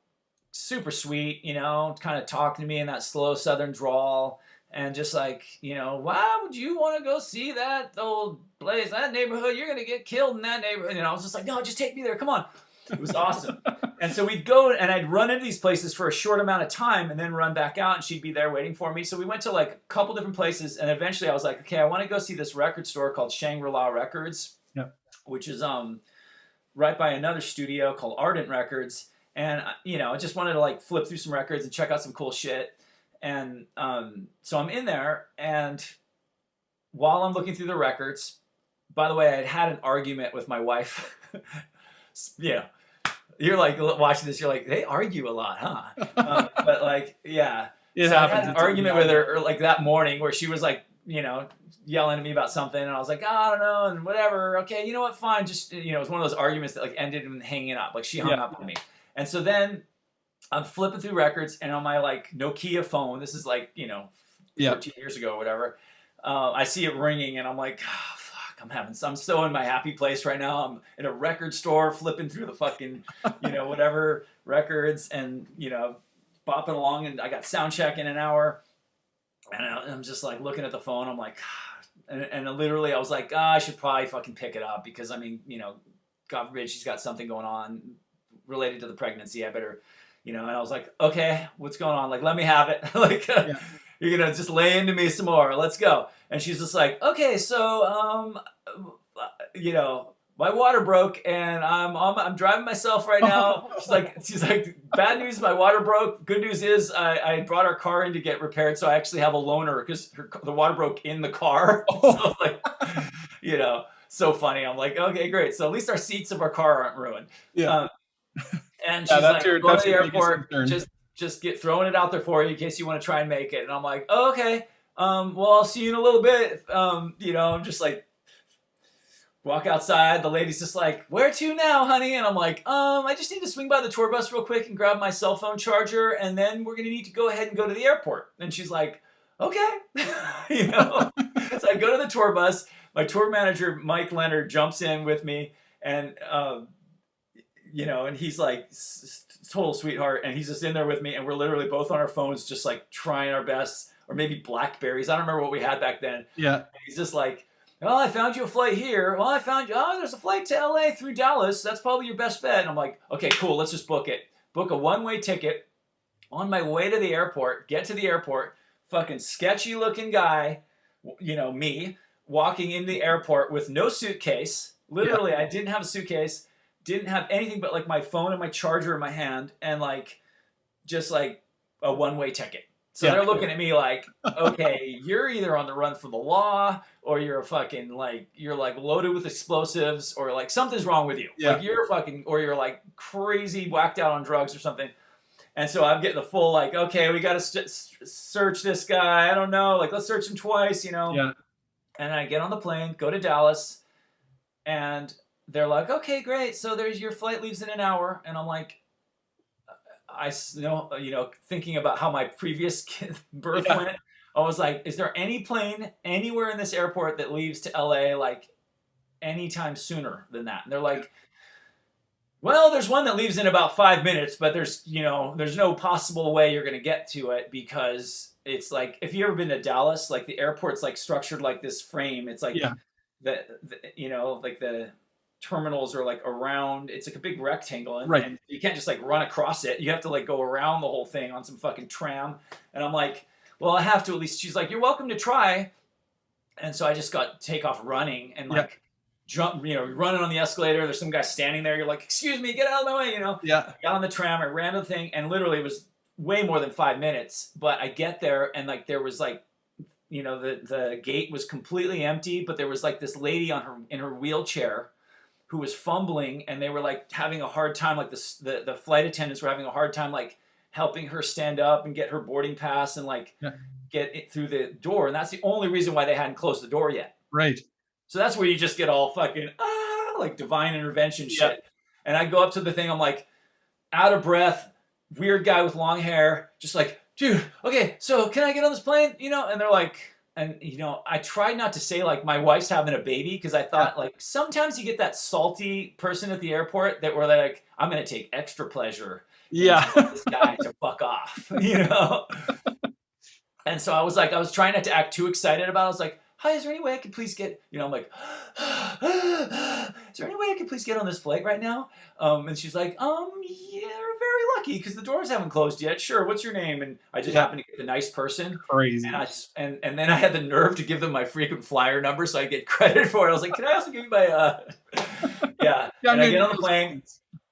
Speaker 3: super sweet, you know, kind of talking to me in that slow southern drawl and just like you know why would you want to go see that old place that neighborhood you're gonna get killed in that neighborhood and i was just like no just take me there come on it was awesome and so we'd go and i'd run into these places for a short amount of time and then run back out and she'd be there waiting for me so we went to like a couple different places and eventually i was like okay i want to go see this record store called shangri-la records
Speaker 2: Yep.
Speaker 3: which is um right by another studio called ardent records and uh, you know i just wanted to like flip through some records and check out some cool shit and um, so I'm in there, and while I'm looking through the records, by the way, I had had an argument with my wife. [laughs] yeah, you're like watching this, you're like, they argue a lot, huh? [laughs] um, but like, yeah,
Speaker 2: It
Speaker 3: so I had an
Speaker 2: It's
Speaker 3: argument with her or, like that morning where she was like, you know, yelling at me about something, and I was like, "Ah, I don't know, and whatever. Okay, you know what? Fine. Just you know, it was one of those arguments that like ended in hanging up. Like she hung
Speaker 2: Yeah.
Speaker 3: up on me, and so then I'm flipping through records, and on my like Nokia phone, this is like you know,
Speaker 2: Yeah.
Speaker 3: 14 years ago or whatever. Uh, I see it ringing, and I'm like, oh, I'm having. I'm so in my happy place right now. I'm in a record store, flipping through the fucking, you know, whatever [laughs] records, and you know, bopping along, and I got sound check in an hour. and I'm just like looking at the phone. I'm like, and, and literally, I was like, ah, I should probably fucking pick it up because I mean, you know, God forbid she's got something going on related to the pregnancy. I better, you know. And I was like, okay, what's going on? Like, let me have it. [laughs] like,
Speaker 2: Yeah.
Speaker 3: You're gonna just lay into me some more. Let's go. And she's just like, okay, so um, you know. My water broke and I'm on my, I'm driving myself right now. [laughs] She's like she's like bad news my water broke. Good news is I, I brought our car in to get repaired so I actually have a loaner because the water broke in the car. [laughs] So like you know so funny. I'm like okay great. So at least our seats of our car aren't ruined.
Speaker 2: Yeah.
Speaker 3: Um, and she's
Speaker 2: Yeah,
Speaker 3: like
Speaker 2: your-
Speaker 3: go to the airport just just get throwing it out there for you in case you want to try and make it. And I'm like oh, okay. Um, well, I'll see you in a little bit. Um, you know, I'm just like walk outside. The lady's just like, "Where to now, honey?" And I'm like, "Um, I just need to swing by the tour bus real quick and grab my cell phone charger, and then we're gonna need to go ahead and go to the airport." And she's like, "Okay," [laughs] you know. so I go to the tour bus. My tour manager, Mike Leonard, jumps in with me, and um, you know, and he's like total sweetheart, and he's just in there with me, and we're literally both on our phones, just like trying our best, or maybe Blackberries. I don't remember what we had back then.
Speaker 2: Yeah.
Speaker 3: He's just like, well, I found you a flight here. Well, I found you. Oh, there's a flight to LA through Dallas. That's probably your best bet. And I'm like, okay, cool. Let's just book it. Book a one-way ticket. On my way to the airport, get to the airport. Fucking sketchy looking guy, you know me, walking in the airport with no suitcase. Literally, I didn't have a suitcase. Didn't have anything but like my phone and my charger in my hand, and like just like a one-way ticket. So
Speaker 2: Yeah.
Speaker 3: they're looking at me like, okay, you're either on the run from the law or you're a fucking like you're like loaded with explosives or like something's wrong with you.
Speaker 2: Yeah.
Speaker 3: Like you're fucking or you're like crazy whacked out on drugs or something. And so I'm getting the full like, okay, we got to st- search this guy. I don't know, like let's search him twice, you know.
Speaker 2: Yeah.
Speaker 3: And I get on the plane, go to Dallas, and they're like, okay, great. So there's your flight leaves in an hour, and I'm like, I know, uh, you know, thinking about how my previous [laughs] birth
Speaker 2: Yeah.
Speaker 3: went. I was like, is there any plane anywhere in this airport that leaves to LA like anytime sooner than that? And they're like, well, there's one that leaves in about five minutes, but there's, you know, there's no possible way you're going to get to it because it's like, if you ever been to Dallas, like the airport's like structured like this frame. It's like,
Speaker 2: Yeah.
Speaker 3: the, the you know, like the terminals are like around, it's like a big rectangle. And,
Speaker 2: Right.
Speaker 3: and you can't just like run across it. You have to like go around the whole thing on some fucking tram. And I'm like, well, I have to at least. She's like, you're welcome to try. And so I just got take off running and
Speaker 2: Yeah.
Speaker 3: like jump, you know, running on the escalator. There's some guy standing there. You're like, excuse me, get out of my way, you know.
Speaker 2: Yeah.
Speaker 3: Got on the tram, I ran the thing, and literally it was way more than five minutes. But I get there and like there was like, you know, the the gate was completely empty, but there was like this lady on her in her wheelchair who was fumbling, and they were like having a hard time. Like the the, the flight attendants were having a hard time like helping her stand up and get her boarding pass and like
Speaker 2: Yeah.
Speaker 3: get it through the door. And that's the only reason why they hadn't closed the door yet.
Speaker 2: Right.
Speaker 3: So that's where you just get all fucking ah, like divine intervention
Speaker 2: Yeah.
Speaker 3: shit. And I go up to the thing, I'm like out of breath, weird guy with long hair, just like, dude, okay, so can I get on this plane? You know, and they're like, and you know, I tried not to say like my wife's having a baby because I thought like sometimes you get that salty person at the airport that were like, I'm gonna take extra pleasure
Speaker 2: Yeah.
Speaker 3: this guy to fuck off, [laughs] you know. [laughs] And so I was like, I was trying not to act too excited about. it. I was like, "Hi, is there any way I could please get?" You know, I'm like, [gasps] "Is there any way I could please get on this flight right now?" Um, and she's like, "Um, yeah, we're very lucky because the doors haven't closed yet. Sure, what's your name?" And I just
Speaker 2: Yeah.
Speaker 3: happened to get the nice person,
Speaker 2: Crazy.
Speaker 3: and I s- and and then I had the nerve to give them my frequent flyer number so I get [laughs] credit for it. I was like, "Can I also give you my?" uh [laughs] Yeah, [laughs]
Speaker 2: Yeah,
Speaker 3: and I get on the plane.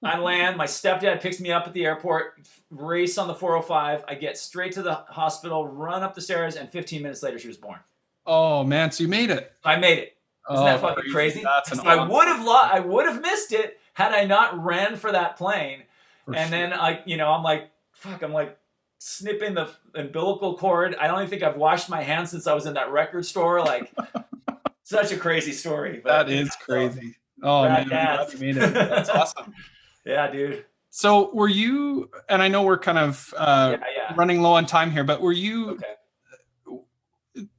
Speaker 3: I land. My stepdad picks me up at the airport. Race on the 405. I get straight to the hospital. Run up the stairs, and 15 minutes later, she was born.
Speaker 2: Oh man, so you made it.
Speaker 3: I made it. Isn't
Speaker 2: oh,
Speaker 3: that fucking crazy?
Speaker 2: That's an
Speaker 3: So I
Speaker 2: awesome-
Speaker 3: would have lo- I would have missed it had I not ran for that plane.
Speaker 2: for
Speaker 3: and
Speaker 2: sure.
Speaker 3: then I, you know, I'm like, fuck. I'm like snipping the umbilical cord. I don't even think I've washed my hands since I was in that record store. Like, [laughs] such a crazy story.
Speaker 2: that is crazy. Oh man, I'm glad
Speaker 3: dads.
Speaker 2: you made it. That's [laughs] awesome.
Speaker 3: Yeah, dude.
Speaker 2: So were you? And I know we're kind of uh,
Speaker 3: Yeah, yeah.
Speaker 2: running low on time here, but were you
Speaker 3: Okay.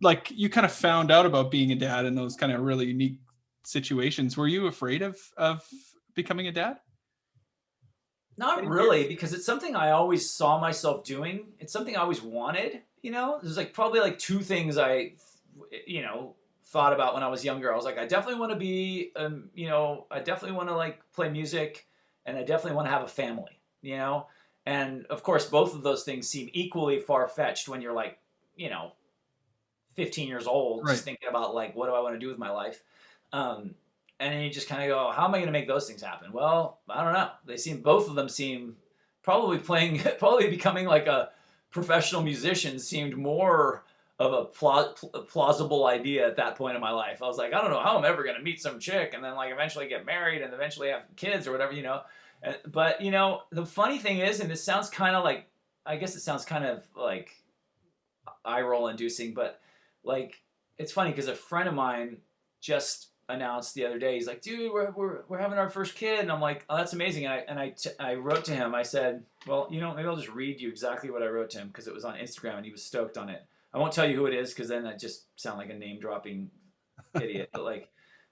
Speaker 2: Like you kind of found out about being a dad in those kind of really unique situations? Were you afraid of of becoming a dad?
Speaker 3: Not really, because it's something I always saw myself doing. It's something I always wanted. you know, there's like probably like two things I, you know, thought about when I was younger. I was like, I definitely want to be, um, you know, I definitely want to like play music, and I definitely want to have a family, you know. And of course, both of those things seem equally far fetched when you're like, you know, 15 years old,
Speaker 2: Right.
Speaker 3: just thinking about like, what do I want to do with my life? Um, and then you just kind of go, how am I going to make those things happen? Well, I don't know. They seem both of them seem probably playing, [laughs] probably becoming like a professional musician seemed more of a pla- pl- plausible idea at that point in my life. I was like, I don't know how I'm ever going to meet some chick and then like eventually get married and eventually have kids or whatever, you know. And, but you know, the funny thing is, and this sounds kind of like, I guess it sounds kind of like eye roll inducing, but like it's funny because a friend of mine just announced the other day. He's like, "Dude, we're, we're, we're having our first kid," and I'm like, "Oh, that's amazing." And I and I, t- I wrote to him. I said, "Well, you know, maybe I'll just read you exactly what I wrote to him because it was on Instagram and he was stoked on it. I won't tell you who it is because then I just sound like a name dropping idiot. But like,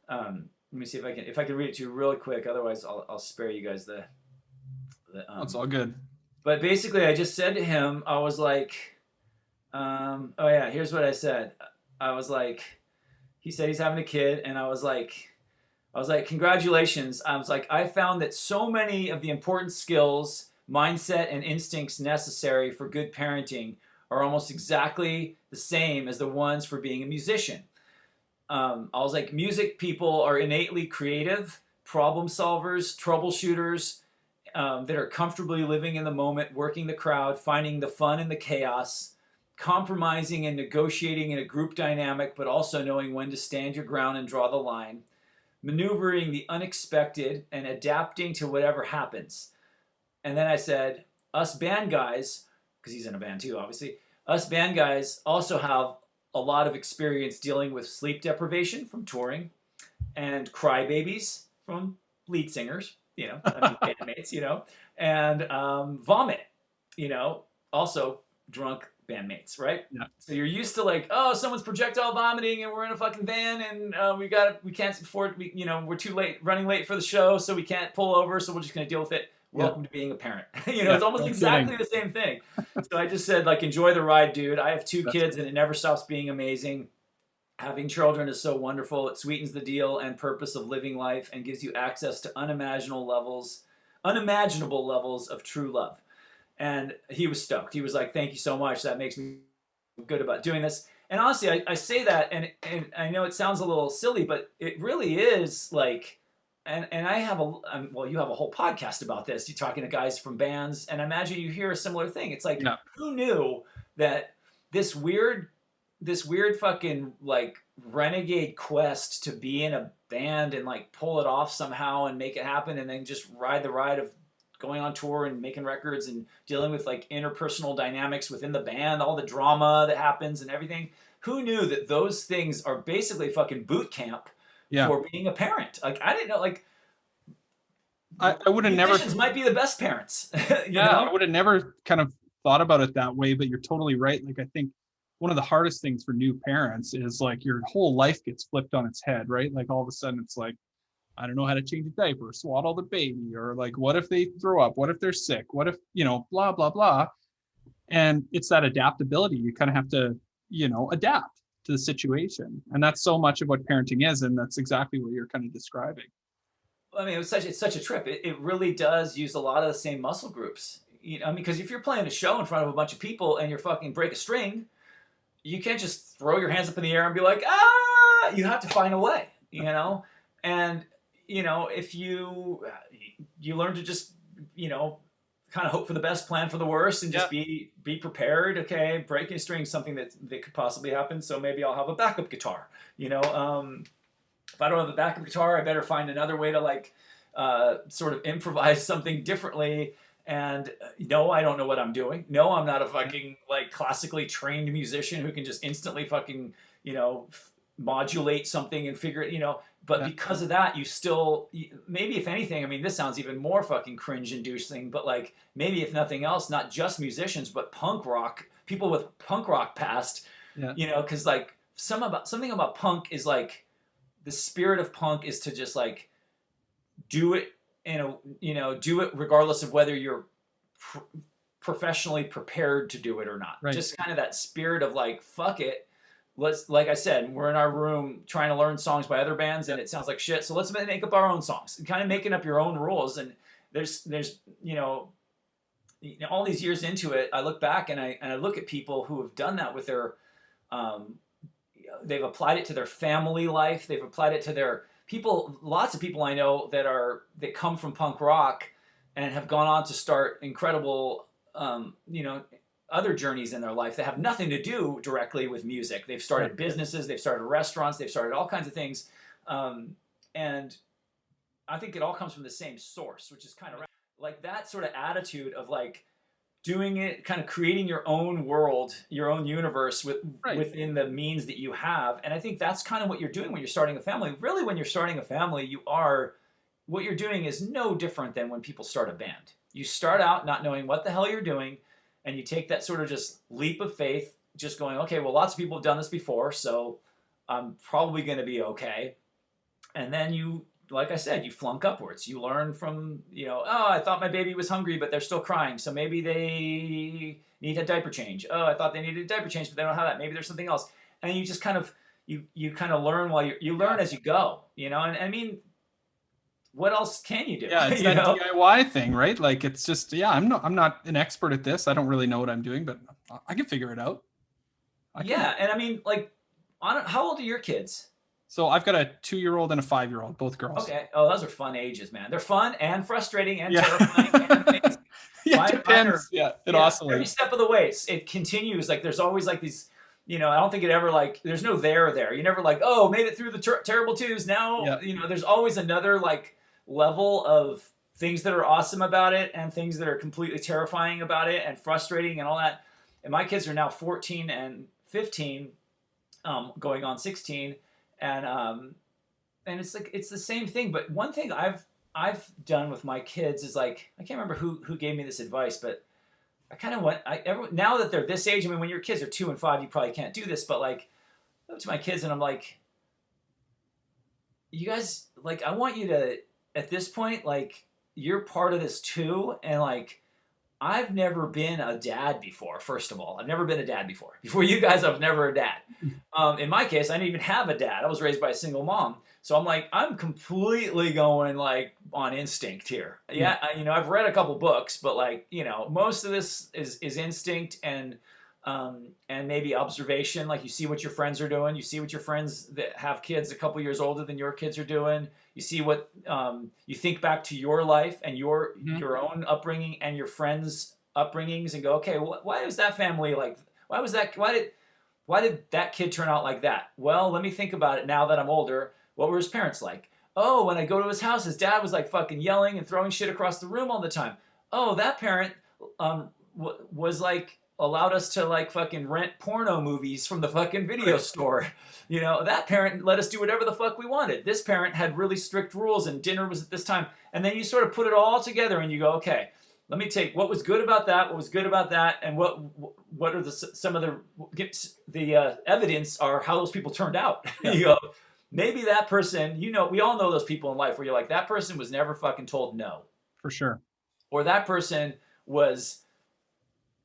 Speaker 3: um, let me see if I can if I can read it to you really quick. Otherwise, I'll I'll spare you guys the. the um,
Speaker 2: That's all good.
Speaker 3: but basically, I just said to him, I was like, um, oh yeah, here's what I said. I was like, he said he's having a kid, and I was like, I was like, congratulations. I was like, I found that so many of the important skills, mindset, and instincts necessary for good parenting are almost exactly the same as the ones for being a musician. Um, I was like, music people are innately creative, problem solvers, troubleshooters, um, that are comfortably living in the moment, working the crowd, finding the fun in the chaos, compromising and negotiating in a group dynamic, but also knowing when to stand your ground and draw the line, maneuvering the unexpected and adapting to whatever happens. And then I said, us band guys, because he's in a band too, obviously, us band guys also have a lot of experience dealing with sleep deprivation from touring and crybabies from lead singers, you know, I mean, [laughs] bandmates, you know, and um, vomit, you know, also drunk bandmates, right?
Speaker 2: Yeah.
Speaker 3: So you're used to like, oh, someone's projectile vomiting, and we're in a fucking van, and uh, we got we can't afford, we, you know, we're too late, running late for the show, so we can't pull over, so we're just gonna deal with it.
Speaker 2: Yeah.
Speaker 3: Welcome to being a parent. [laughs] you know,
Speaker 2: Yeah,
Speaker 3: it's almost
Speaker 2: no
Speaker 3: exactly the same thing. so I just said like, enjoy the ride, dude. I have two
Speaker 2: That's
Speaker 3: kids, and it never stops being amazing. Having children is so wonderful. It sweetens the deal and purpose of living life and gives you access to unimaginable levels, unimaginable levels of true love. And he was stoked. He was like, "Thank you so much. That makes me good about doing this." And honestly, I, I say that, and and I know it sounds a little silly, but it really is like, and and I have a um, well, you have a whole podcast about this. You're talking to guys from bands, and I imagine you hear a similar thing. It's like,
Speaker 2: Yeah.
Speaker 3: who knew that this weird this weird fucking like renegade quest to be in a band and like pull it off somehow and make it happen and then just ride the ride of going on tour and making records and dealing with like interpersonal dynamics within the band, all the drama that happens and everything. Who knew that those things are basically fucking boot camp
Speaker 2: Yeah.
Speaker 3: for being a parent? Like I didn't know like
Speaker 2: I, I would have never
Speaker 3: might be the best parents. [laughs] you
Speaker 2: yeah,
Speaker 3: know?
Speaker 2: I would have never kind of thought about it that way, but you're totally right. Like I think one of the hardest things for new parents is like your whole life gets flipped on its head, right? Like all of a sudden it's like, I don't know how to change a diaper, swaddle the baby, or like what if they throw up? What if they're sick? What if, you know, blah, blah, blah. And it's that adaptability. You kind of have to, you know, adapt to the situation. And that's so much of what parenting is. And that's exactly what you're kind of describing.
Speaker 3: I mean, it was such it's such a trip. It, it really does use a lot of the same muscle groups. You know, I mean, because if you're playing a show in front of a bunch of people and you're fucking break a string, you can't just throw your hands up in the air and be like, ah. You have to find a way. You know, and you know if you you learn to just you know kind of hope for the best, plan for the worst, and just be be prepared. Okay, breaking a string is something that that could possibly happen. So maybe I'll have a backup guitar. You know. Um, if I don't have a backup guitar, I better find another way to like uh, sort of improvise [laughs] something differently. And uh, no, I don't know what I'm doing. No, I'm not a fucking like classically trained musician who can just instantly fucking you know f- modulate something and figure it. You know, but
Speaker 2: Yeah.
Speaker 3: because of that, you still maybe if anything, I mean, this sounds even more fucking cringe-inducing. But like maybe if nothing else, not just musicians, but punk rock people with punk rock past.
Speaker 2: Yeah.
Speaker 3: You know, because like some about something about punk is like the spirit of punk is to just like do it in a you know do it regardless of whether you're pr- professionally prepared to do it or not.
Speaker 2: Right.
Speaker 3: Just kind of that spirit of like, fuck it. Let's, like I said, we're in our room trying to learn songs by other bands and it sounds like shit. So let's make up our own songs. Kind of making up your own rules. And there's, there's, you know, you know, all these years into it, I look back and I and I look at people who have done that with their, um, they've applied it to their family life. They've applied it to their people. Lots of people I know that are that come from punk rock and have gone on to start incredible, um, you know, other journeys in their life that have nothing to do directly with music. They've started businesses. They've started restaurants. They've started all kinds of things, um, and I think it all comes from the same source, which is kind of like that sort of attitude of like doing it kind of creating your own world your own universe with
Speaker 2: Right.
Speaker 3: within the means that you have and i think that's kind of what you're doing when you're starting a family really when you're starting a family you are what you're doing is no different than when people start a band you start out not knowing what the hell you're doing and you take that sort of just leap of faith just going okay well lots of people have done this before so i'm probably going to be okay and then you like I said, you flunk upwards. You learn from, you know, oh, I thought my baby was hungry, but they're still crying, so maybe they need a diaper change. Oh, I thought they needed a diaper change, but they don't have that. Maybe there's something else, and you just kind of you you kind of learn while you you learn as you go, you know. And I mean, what else can you do?
Speaker 2: Yeah, it's [laughs] that
Speaker 3: know?
Speaker 2: DIY thing, right? Like it's just yeah, I'm not I'm not an expert at this. I don't really know what I'm doing, but I- can figure it out.
Speaker 3: Yeah, and I mean, like, on how old are your kids?
Speaker 2: So I've got a two year old and a five year old, both girls.
Speaker 3: Okay, oh, those are fun ages, man. They're fun and frustrating and
Speaker 2: Yeah.
Speaker 3: terrifying and [laughs] amazing.
Speaker 2: yeah,
Speaker 3: Mine-
Speaker 2: it
Speaker 3: mine
Speaker 2: depends.
Speaker 3: are-
Speaker 2: yeah, it
Speaker 3: Yeah,
Speaker 2: oscillates.
Speaker 3: every step of the way. It's, it continues. Like there's always like these. You know, I don't think it ever like. There's no there there. You never like. Oh, made it through the ter- terrible twos. Now,
Speaker 2: Yeah.
Speaker 3: you know, there's always another like level of things that are awesome about it and things that are completely terrifying about it and frustrating and all that. And my kids are now 14 and 15, um, going on 16, and um, and it's like it's the same thing. But one thing I've I've done with my kids is like I can't remember who who gave me this advice, but I kind of went. I now that they're this age. I mean, when your kids are two and five, you probably can't do this. But like, I to my kids and I'm like, you guys, like, I want you to at this point, like, you're part of this too, and like. I've never been a dad before. First of all, I've never been a dad before. [laughs] Before you guys, I was never a dad. [laughs] Um, in my case, I didn't even have a dad. I was raised by a single mom. So I'm like, I'm completely going like on instinct here. Yeah, I, you know, I've read a couple books, but like, you know, most of this is is instinct and um, and maybe observation. Like you see what your friends are doing, you see what your friends that have kids a couple years older than your kids are doing. You see what um, you think back to your life and your
Speaker 2: Mhm.
Speaker 3: your own upbringing and your friends' upbringings, and go, okay, wh- why was that family like? Why was that? Why did why did that kid turn out like that? Well, let me think about it now that I'm older. What were his parents like? Oh, when I go to his house, his dad was like fucking yelling and throwing shit across the room all the time. Oh, that parent um, w- was like allowed us to like fucking rent porno movies from the fucking [laughs] video store. You know, that parent let us do whatever the fuck we wanted. This parent had really strict rules and dinner was at this time. And then you sort of put it all together and you go, okay, let me take what was good about that, what was good about that, and what what are the some of the the uh, evidence are how those people turned out. [laughs] you go, maybe that person, you know, we all know those people in life where you're like, that person was never fucking told no,
Speaker 2: For sure.
Speaker 3: or that person was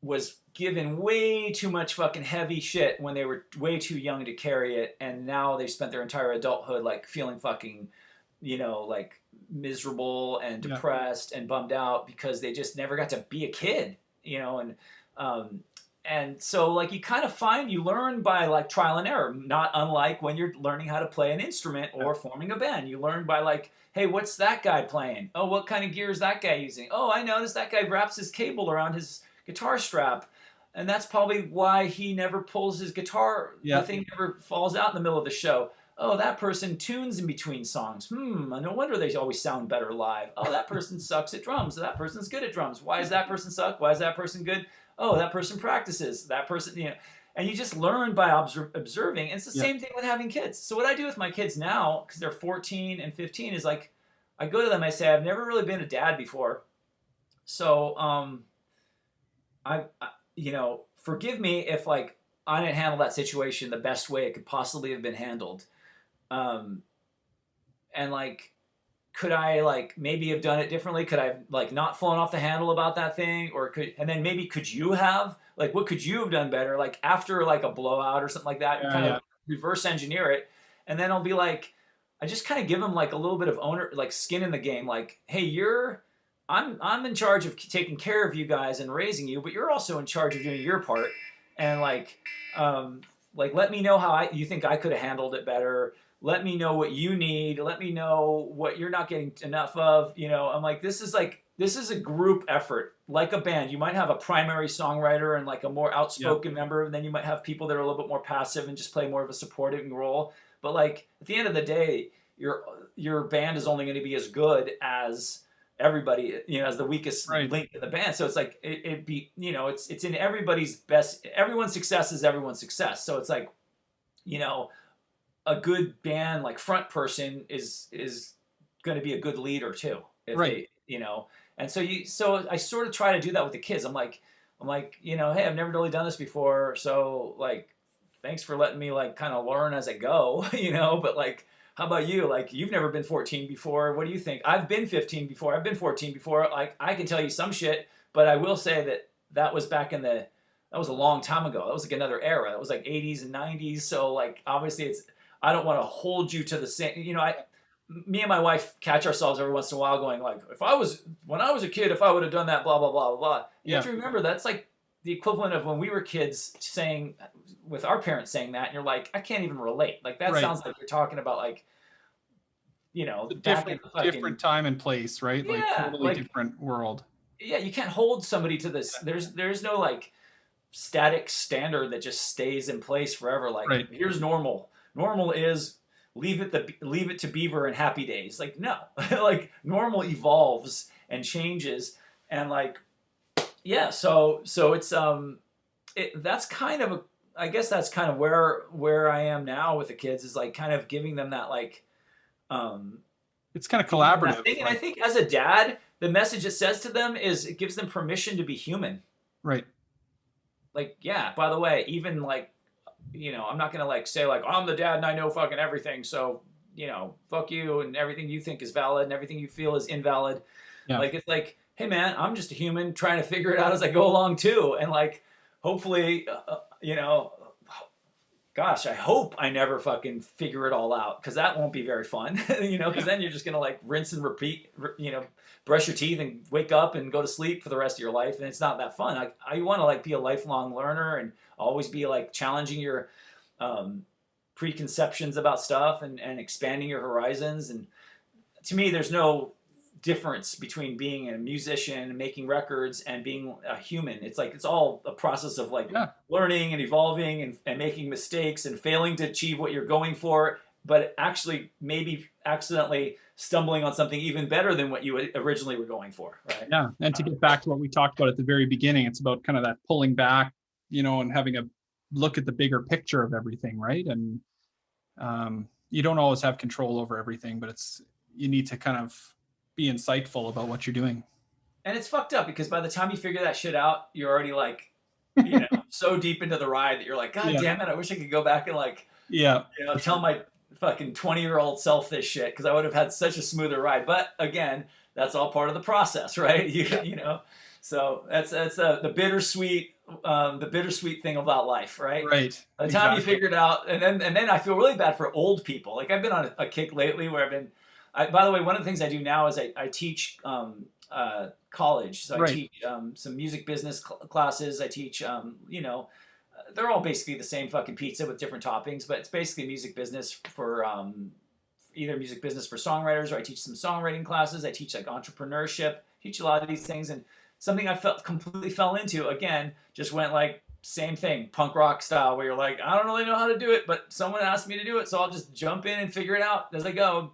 Speaker 3: was given way too much fucking heavy shit when they were way too young to carry it, and now they've spent their entire adulthood like feeling fucking, you know, like miserable and
Speaker 2: Yeah.
Speaker 3: depressed and bummed out because they just never got to be a kid, you know, and um, and so like you kind of find you learn by like trial and error not unlike when you're learning how to play an instrument or forming a band. You learn by like hey what's that guy playing? Oh what kind of gear is that guy using? Oh i noticed that guy wraps his cable around his guitar strap. And that's probably why he never pulls his guitar
Speaker 2: Yeah.
Speaker 3: the thing never falls out in the middle of the show. Oh that person tunes in between songs. Hmm no wonder they always sound better live. Oh that person [laughs] sucks at drums. That person's good at drums. Why does that person suck? Why is that person good? Oh that person practices. That person you know. And you just learn by obser- observing. And it's the
Speaker 2: Yeah.
Speaker 3: same thing with having kids. So what i do with my kids now because they're 14 and 15 is like i go to them i say i've never really been a dad before. So um I, I you know forgive me if like i didn't handle that situation the best way it could possibly have been handled um and like could I like maybe have done it differently? Could I have like not flown off the handle about that thing, or could and then maybe could you have like what could you have done better? Like after like a blowout or something like that,
Speaker 2: Yeah,
Speaker 3: kind
Speaker 2: yeah.
Speaker 3: of reverse engineer it, and then I'll be like, I just kind of give them like a little bit of owner like skin in the game. Like, hey, you're I'm I'm in charge of taking care of you guys and raising you, but you're also in charge of doing your part, and like um like let me know how I you think I could have handled it better. Let me know what you need. Let me know what you're not getting enough of you know? I'm like this is like this is a group effort. Like a band you might have a primary songwriter and like a more outspoken member and then you might have people that are a little bit more passive and just play more of a supporting role. But like at the end of the day your your band is only going to be as good as everybody you know as the weakest
Speaker 2: Right.
Speaker 3: link in the band. So it's like it, it be you know it's it's in everybody's best everyone's success is everyone's success. So it's like you know a good band like front person is is going to be a good leader too if
Speaker 2: Right.
Speaker 3: they, you know? And so you so i sort of try to do that with the kids. I'm like i'm like you know hey i've never really done this before so like thanks for letting me like kind of learn as i go [laughs] you know? But like how about you? Like you've never been 14 before. What do you think? I've been 15 before. I've been 14 before. Like i can tell you some shit but i will say that that was back in the that was a long time ago. That was like another era. That was like 80s and 90s so like obviously it's i don't want to hold you to the same you know i me and my wife catch ourselves every once in a while going like if i was when i was a kid if i would have done that blah blah blah blah blah. You have to remember that's like the equivalent of when we were kids saying with our parents saying that and you're like i can't even relate like that
Speaker 2: Right.
Speaker 3: sounds like you're talking about like you know
Speaker 2: A
Speaker 3: back in
Speaker 2: different
Speaker 3: fucking,
Speaker 2: different time and place, right? like
Speaker 3: Yeah,
Speaker 2: totally
Speaker 3: like-
Speaker 2: different world.
Speaker 3: yeah you can't hold somebody to this there's there's no like static standard that just stays in place forever like
Speaker 2: Right.
Speaker 3: here's normal normal is leave it the leave it to beaver and happy days like no [laughs] like normal evolves and changes and like yeah so so it's um it that's kind of a i guess that's kind of where where i am now with the kids is like kind of giving them that like um
Speaker 2: It's kind of collaborative.
Speaker 3: thing. and i think as a dad the message it says to them is it gives them permission to be human
Speaker 2: right.
Speaker 3: like yeah by the way even like you know i'm not gonna like say like i'm the dad and i know fucking everything so you know fuck you and everything you think is valid and everything you feel is invalid
Speaker 2: Yeah.
Speaker 3: like it's like hey man i'm just a human trying to figure it out as i go along too. And like hopefully uh, uh, you know gosh i hope i never fucking figure it all out because that won't be very fun [laughs] you know because then you're just gonna like rinse and repeat you know brush your teeth and wake up and go to sleep for the rest of your life and it's not that fun. I, I want to like be a lifelong learner and always be like challenging your um, preconceptions about stuff and, and expanding your horizons and to me there's no difference between being a musician and making records and being a human it's like it's all a process of like
Speaker 2: Yeah.
Speaker 3: learning and evolving and, and making mistakes and failing to achieve what you're going for but actually maybe accidentally stumbling on something even better than what you originally were going for right
Speaker 2: Yeah. And to get back to what we talked about at the very beginning, it's about kind of that pulling back, you know, and having a look at the bigger picture of everything, right? And um, you don't always have control over everything, but it's you need to kind of be insightful about what you're doing.
Speaker 3: and it's fucked up because by the time you figure that shit out you're already like you [laughs] know so deep into the ride that you're like god
Speaker 2: Yeah.
Speaker 3: damn it i wish i could go back and like
Speaker 2: Yeah.
Speaker 3: you know tell my fucking 20 year old self this shit because i would have had such a smoother ride but again that's all part of the process [laughs] right you, you know so that's that's uh, the bittersweet um, the bittersweet thing about life right
Speaker 2: Right.
Speaker 3: by the time you
Speaker 2: Exactly.
Speaker 3: figure it out, and then and then I feel really bad for old people. Like I've been on a, a kick lately where I've been. I, by the way, one of the things I do now is I, I teach um, uh, college. So I
Speaker 2: Right.
Speaker 3: teach um, some music business cl- classes. I teach, um, you know, uh, they're all basically the same fucking pizza with different toppings, but it's basically music business for um, either music business for songwriters or I teach some songwriting classes. I teach like entrepreneurship. Teach a lot of these things and something I felt completely fell into again. Just went like same thing, punk rock style, where you're like, I don't really know how to do it, but someone asked me to do it, so I'll just jump in and figure it out as I go.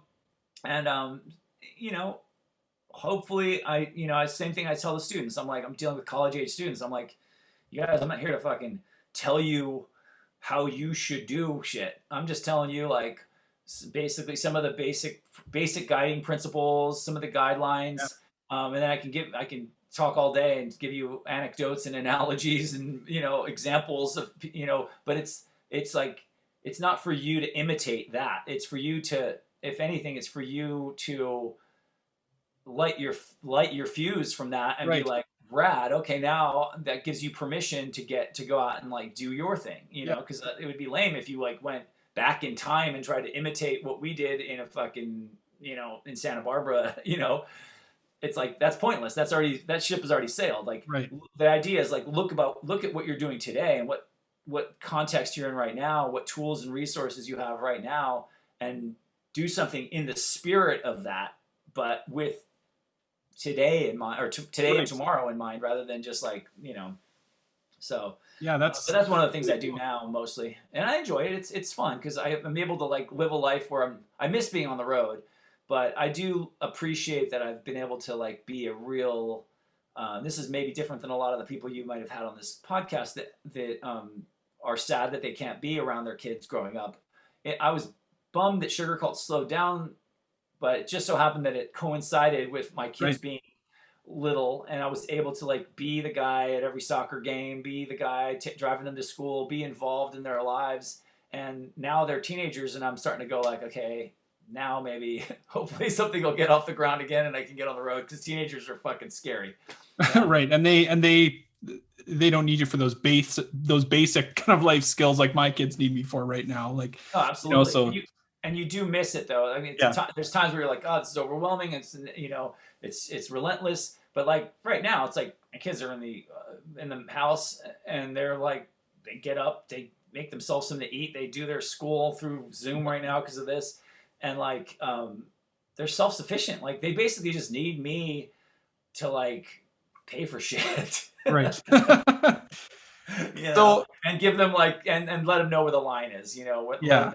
Speaker 3: And um, you know, hopefully, I you know, same thing I tell the students. I'm like, I'm dealing with college age students. I'm like, you guys, I'm not here to fucking tell you how you should do shit. I'm just telling you like basically some of the basic basic guiding principles, some of the guidelines, um, and then I can give I can talk all day and give you anecdotes and analogies and you know examples of you know, but it's it's like it's not for you to imitate that. It's for you to if anything, it's for you to light your light your fuse from that and
Speaker 2: Right.
Speaker 3: be like rad okay now that gives you permission to get to go out and like do your thing you know because uh, it would be lame if you like went back in time and tried to imitate what we did in a fucking you know in santa barbara [laughs] you know it's like that's pointless that's already that ship has already sailed like
Speaker 2: Right.
Speaker 3: the idea is like look about look at what you're doing today and what what context you're in right now what tools and resources you have right now and do something in the spirit of that but with today in mind or t- today
Speaker 2: Right.
Speaker 3: and tomorrow in mind rather than just like you know so
Speaker 2: Yeah, that's
Speaker 3: but that's one of the things I do now mostly, and I enjoy it. It's it's fun because I'm able to like live a life where I'm. I miss being on the road, but I do appreciate that I've been able to like be a real. Uh, this is maybe different than a lot of the people you might have had on this podcast that that um, are sad that they can't be around their kids growing up. It, I was bummed that Sugarcult slowed down, but it just so happened that it coincided with my kids
Speaker 2: Right.
Speaker 3: being little and I was able to like be the guy at every soccer game, be the guy t- driving them to school, be involved in their lives. And now they're teenagers and I'm starting to go like, okay, now maybe [laughs] hopefully something will get off the ground again and I can get on the road because teenagers are fucking scary. [laughs]
Speaker 2: right and they and they they don't need you for those base those basic [laughs] kind of life skills like my kids need me for right now like
Speaker 3: Oh, absolutely.
Speaker 2: so-
Speaker 3: you, and you do miss it though. I mean, it's
Speaker 2: Yeah.
Speaker 3: ti- there's times where you're like, oh, this is overwhelming. It's you know, it's it's relentless. But like right now, it's like my kids are in the uh, in the house and they're like, they get up, they make themselves something to eat, they do their school through Zoom right now because of this, and like um, they're self sufficient. Like they basically just need me to like pay for [laughs] shit.
Speaker 2: right [laughs] [laughs]
Speaker 3: you know,
Speaker 2: so
Speaker 3: and give them like and, and let them know where the line is you know what
Speaker 2: Yeah.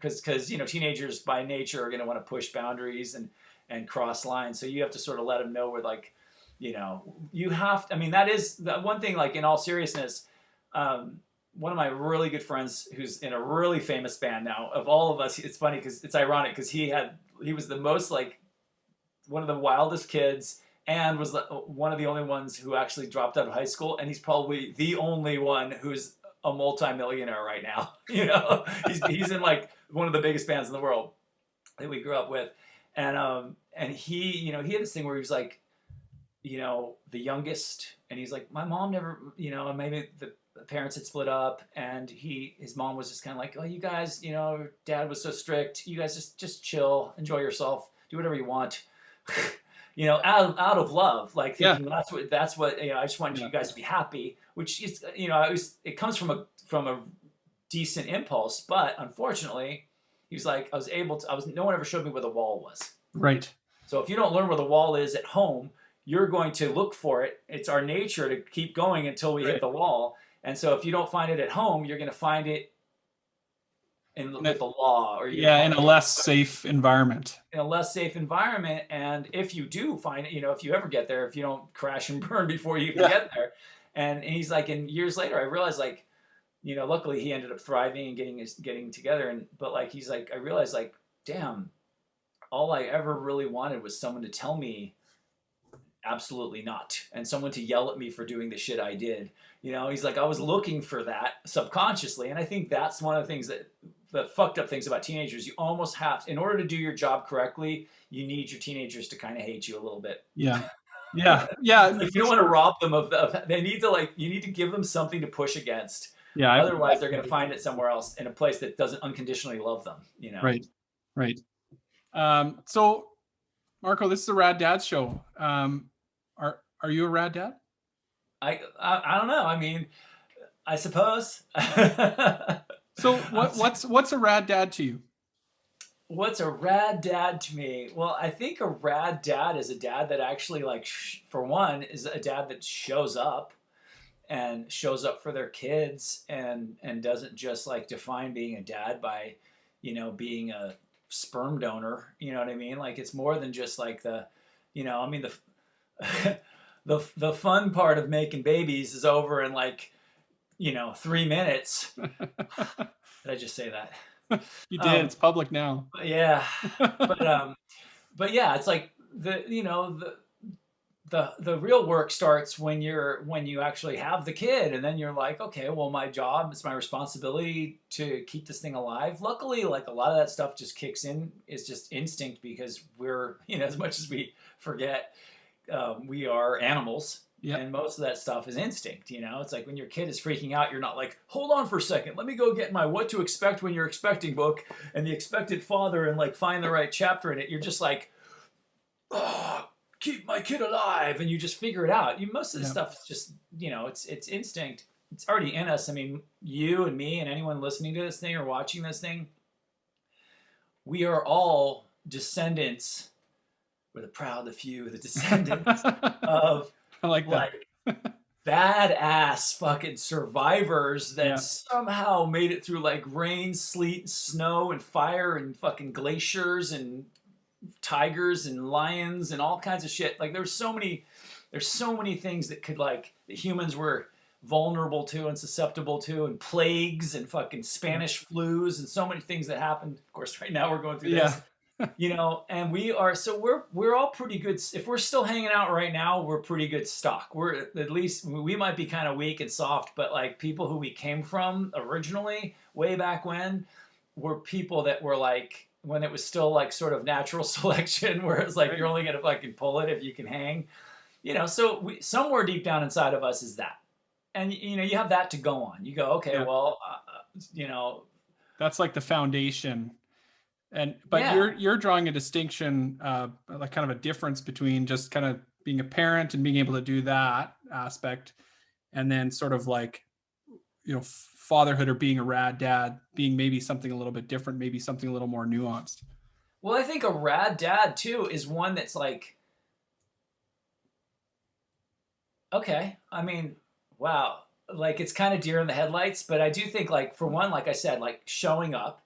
Speaker 3: because because you know teenagers by nature are going to want to push boundaries and and cross lines so you have to sort of let them know where like you know you have i mean that is the one thing like in all seriousness um one of my really good friends who's in a really famous band now of all of us it's funny because it's ironic because he had he was the most like one of the wildest kids and was one of the only ones who actually dropped out of high school and he's probably the only one who's a multimillionaire right now [laughs] you know? He's, he's in like one of the biggest bands in the world that we grew up with. And um and he you know he had this thing where he was like you know the youngest and he's like my mom never you know and maybe the parents had split up and he his mom was just kind of like oh you guys you know dad was so strict. You guys just just chill enjoy yourself do whatever you want [laughs] you know out of, out of love like
Speaker 2: Yeah.
Speaker 3: thinking that's what that's what you know i just want
Speaker 2: Yeah.
Speaker 3: you guys to be happy which is you know it was it comes from a from a decent impulse but unfortunately he was like i was able to i was no one ever showed me where the wall was
Speaker 2: right
Speaker 3: so if you don't learn where the wall is at home, you're going to look for it. It's our nature to keep going until we
Speaker 2: Right.
Speaker 3: hit the wall. And so if you don't find it at home, you're going to find it in
Speaker 2: In a-
Speaker 3: with the law or
Speaker 2: yeah
Speaker 3: gonna
Speaker 2: in a less safe environment
Speaker 3: in a less safe environment. And if you do find it, you know, if you ever get there, if you don't crash and [laughs] burn before you
Speaker 2: Yeah.
Speaker 3: get there. And, and he's like, and years later, I realized like, you know, luckily he ended up thriving and getting his getting together. And but like he's like, I realized like, damn, all I ever really wanted was someone to tell me absolutely not and someone to yell at me for doing the shit I did. You know, he's like I was looking for that subconsciously and I think that's one of the things that the fucked up things about teenagers. You almost have in order to do your job correctly, you need your teenagers to kind of hate you a little bit.
Speaker 2: yeah yeah yeah [laughs]
Speaker 3: Like you don't want to rob them of, of they need to like you need to give them something to push against.
Speaker 2: yeah I-
Speaker 3: Otherwise, they're going to find it somewhere else in a place that doesn't unconditionally love them. You know,
Speaker 2: Right, right. Um, so, Marko, this is a Rad Dad show. Um, are are you a Rad Dad?
Speaker 3: I, I I don't know. I mean, I suppose. [laughs]
Speaker 2: So, [laughs] what what's what's a Rad Dad to you?
Speaker 3: What's a rad dad to me? Well, I think a rad dad is a dad that actually, like, sh- for one, is a dad that shows up and shows up for their kids and and doesn't just like define being a dad by, you know, being a sperm donor. You know what I mean? Like, it's more than just like the, you know, I mean the, [laughs] the the fun part of making babies is over and like, you know, three minutes. [laughs] Did I just say that?
Speaker 2: You did.
Speaker 3: Um,
Speaker 2: it's public now.
Speaker 3: But yeah, [laughs] but um, but yeah, it's like the you know the the the real work starts when you're when you actually have the kid and then you're like okay well my job it's my responsibility to keep this thing alive luckily like a lot of that stuff just kicks in is just instinct because we're [laughs] you know as much as we forget um, we are animals
Speaker 2: Yep.
Speaker 3: and most of that stuff is instinct you know? It's like when your kid is freaking out you're not like hold on for a second let me go get my what to expect when you're expecting book and the expected father and like find the right chapter in it. You're just like oh, keep my kid alive and you just figure it out. You most of this
Speaker 2: Yeah.
Speaker 3: stuff is just you know it's it's instinct. It's already in us. I mean you and me and anyone listening to this thing or watching this thing we are all descendants we're the proud the few the [laughs] descendants of
Speaker 2: I like that.
Speaker 3: like badass fucking survivors that
Speaker 2: Yeah.
Speaker 3: somehow made it through like rain, sleet, snow, and fire, and fucking glaciers, and tigers, and lions, and all kinds of shit. Like there's so many, there's so many things that could like that humans were vulnerable to and susceptible to, and plagues, and fucking Spanish mm. flus, and so many things that happened. Of course, right now we're going through this
Speaker 2: Yeah.
Speaker 3: You know and we are so we're we're all pretty good if we're still hanging out right now we're pretty good stock we're at least we might be kind of weak and soft but like people who we came from originally way back when were people that were like when it was still like sort of natural [laughs] selection where it's like you're only gonna fucking pull it if you can hang you know so we, somewhere deep down inside of us is that and you know you have that to go on you go okay
Speaker 2: Yeah.
Speaker 3: well uh, uh, you know
Speaker 2: That's like the foundation. And but
Speaker 3: Yeah.
Speaker 2: you're you're drawing a distinction, uh, like kind of a difference between just kind of being a parent and being able to do that aspect, and then sort of like, you know, fatherhood or being a rad dad, being maybe something a little bit different, maybe something a little more nuanced.
Speaker 3: Well, I think a rad dad too is one that's like, okay. I mean, wow. Like it's kind of deer in the headlights, but I do think like for one, like I said, like showing up,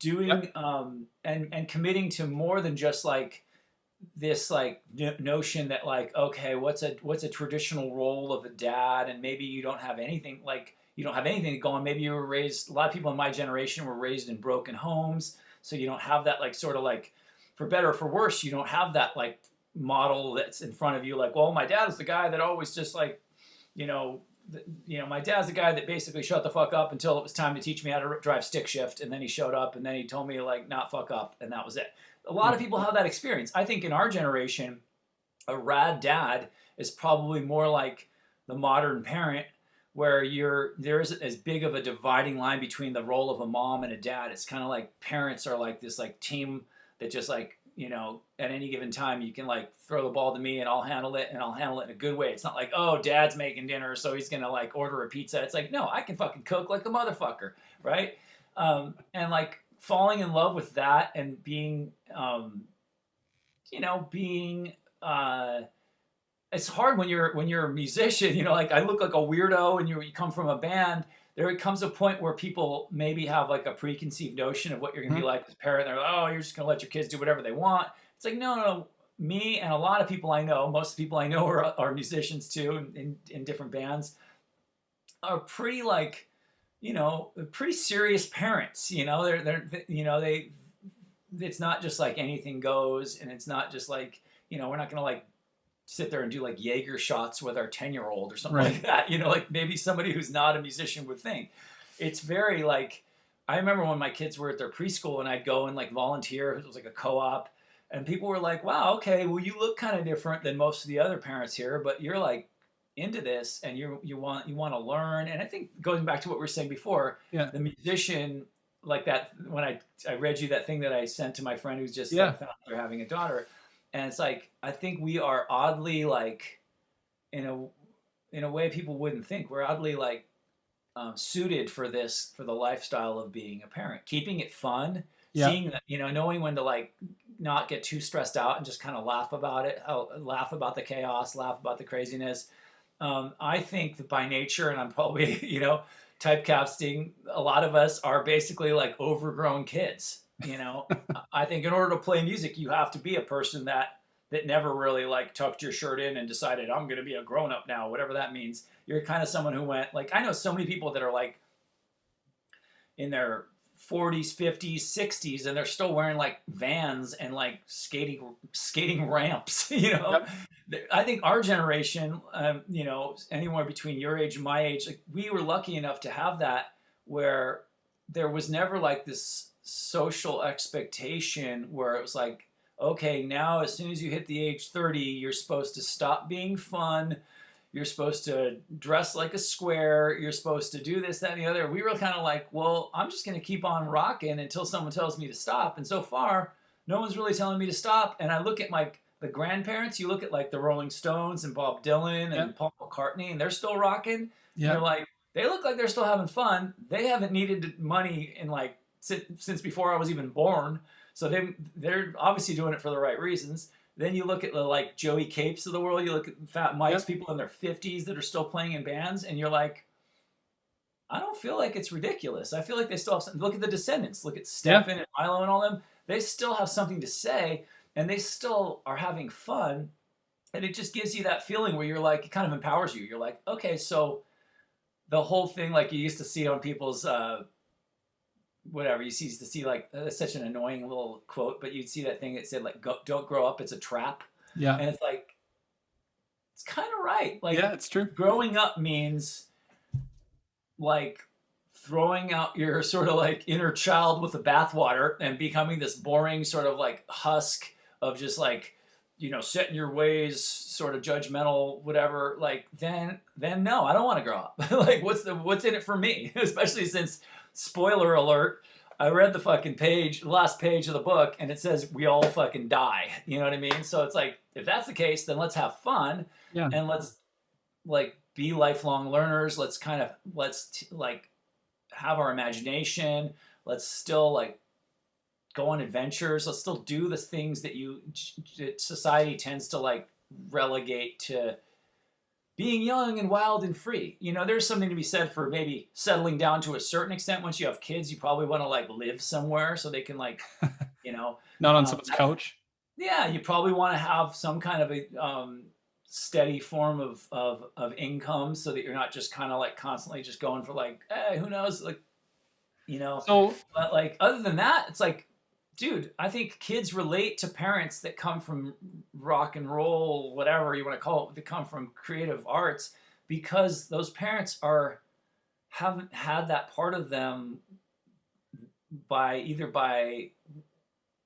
Speaker 3: doing,
Speaker 2: Yep.
Speaker 3: um, and and committing to more than just like this like no- notion that like okay, what's a what's a traditional role of a dad, and maybe you don't have anything like you don't have anything to go on. Maybe you were raised. A lot of people in my generation were raised in broken homes so you don't have that like sort of like for better or for worse you don't have that like model that's in front of you like well my dad is the guy that always just like you know you know my dad's the guy that basically shut the fuck up until it was time to teach me how to drive stick shift and then he showed up and then he told me to like not fuck up and that was it. A lot of hmm. people have that experience. I think in our generation a rad dad is probably more like the modern parent where you're there isn't as big of a dividing line between the role of a mom and a dad. It's kind of like parents are like this like team that just like you know at any given time you can like throw the ball to me and I'll handle it and I'll handle it in a good way. It's not like oh dad's making dinner so he's gonna like order a pizza. It's like no I can fucking cook like a motherfucker, right? Um, and like falling in love with that and being um, you know being uh, it's hard when you're when you're a musician [laughs] you know like i look like a weirdo and you, you come from a band there comes a point where people maybe have like a preconceived notion of what you're going to be mm-hmm. like as a parent. They're like oh you're just going to let your kids do whatever they want. It's like no no no. Me and a lot of people i know most people i know are, are musicians too in, in, in different bands are pretty like you know pretty serious parents you know? They're they're you know they it's not just like anything goes and it's not just like you know we're not going to like sit there and do like Jaeger shots with our 10 year old or something
Speaker 2: Right.
Speaker 3: like that. You know, like maybe somebody who's not a musician would think. It's very like, I remember when my kids were at their preschool and I'd go and like volunteer, it was like a co op, and people were like, wow, okay, well, you look kind of different than most of the other parents here, but you're like into this and you you want you want to learn and i think going back to what we were saying before
Speaker 2: Yeah.
Speaker 3: the musician like that when i i read you that thing that i sent to my friend who's just
Speaker 2: Yeah.
Speaker 3: like, found having a daughter and it's like i think we are oddly like in a in a way people wouldn't think. We're oddly like um, suited for this for the lifestyle of being a parent. Keeping it fun
Speaker 2: Yeah.
Speaker 3: seeing that you know knowing when to like not get too stressed out and just kind of laugh about it laugh about the chaos laugh about the craziness. Um, i think that by nature and i'm probably [laughs] you know typecasting a lot of us are basically like overgrown kids you know [laughs] i think in order to play music you have to be a person that that never really like tucked your shirt in and decided i'm going to be a grown up now whatever that means you're kind of someone who went like i know so many people that are like in their 40s, 50s, 60s, and they're still wearing like vans and like skating skating ramps. [laughs] You know, yep. I think our generation, um, you know, anywhere between your age and my age, like we were lucky enough to have that where there was never like this social expectation where it was like, okay, now as soon as you hit the age 30, you're supposed to stop being fun you're supposed to dress like a square. You're supposed to do this, that, and the other. We were kind of like, well, I'm just going to keep on rocking until someone tells me to stop. And so far, no one's really telling me to stop. And I look at my the grandparents. You look at like the Rolling Stones and Bob Dylan and Paul McCartney, and they're still rocking. Yeah. They're like, they look like they're still having fun. They haven't needed money in like since before I was even born. So they they're obviously doing it for the right reasons. Then you look at the like Joey Capes of the world. You look at Fat Mike's, yep. people in their fifties that are still playing in bands, and you're like, I don't feel like it's ridiculous. I feel like they still have something. Look at the Descendents. Look at Stefan and Milo and all them. They still have something to say, and they still are having fun. And it just gives you that feeling where you're like, it kind of empowers you. You're like, okay, so the whole thing, like you used to see on people's uh, whatever you see to see like uh, that's such an annoying little quote, but you'd see that thing that said like "Don't grow up, it's a trap."
Speaker 2: Yeah,
Speaker 3: and it's like it's kind of right. Like
Speaker 2: yeah, it's true.
Speaker 3: Growing up means like throwing out your [laughs] sort of like inner child with the bathwater and becoming this boring sort of like husk of just like you know setting your ways sort of judgmental whatever like then then no i don't want to grow up [laughs] like what's the what's in it for me [laughs] especially since spoiler alert, I read the fucking page, last page of the book, and it says we all fucking die. [laughs] You know what I mean? So it's like, if that's the case, then let's have fun
Speaker 2: yeah.
Speaker 3: and let's like be lifelong learners. Let's kind of let's t- like have our imagination. Let's still like go on adventures. Let's still do the things that you society tends to like relegate to being young and wild and free. You know, there's something to be said for maybe settling down to a certain extent. Once you have kids, you probably want to like live somewhere so they can like, [laughs] you know,
Speaker 2: not on um, someone's couch.
Speaker 3: Yeah, you probably want to have some kind of a um, steady form of, of of income so that you're not just kind of like constantly just going for like, hey, who knows, like, you know.
Speaker 2: So,
Speaker 3: but like other than that, it's like dude, I think kids relate to parents that come from rock and roll, whatever you want to call it, that come from creative arts, because those parents are haven't had that part of them by either by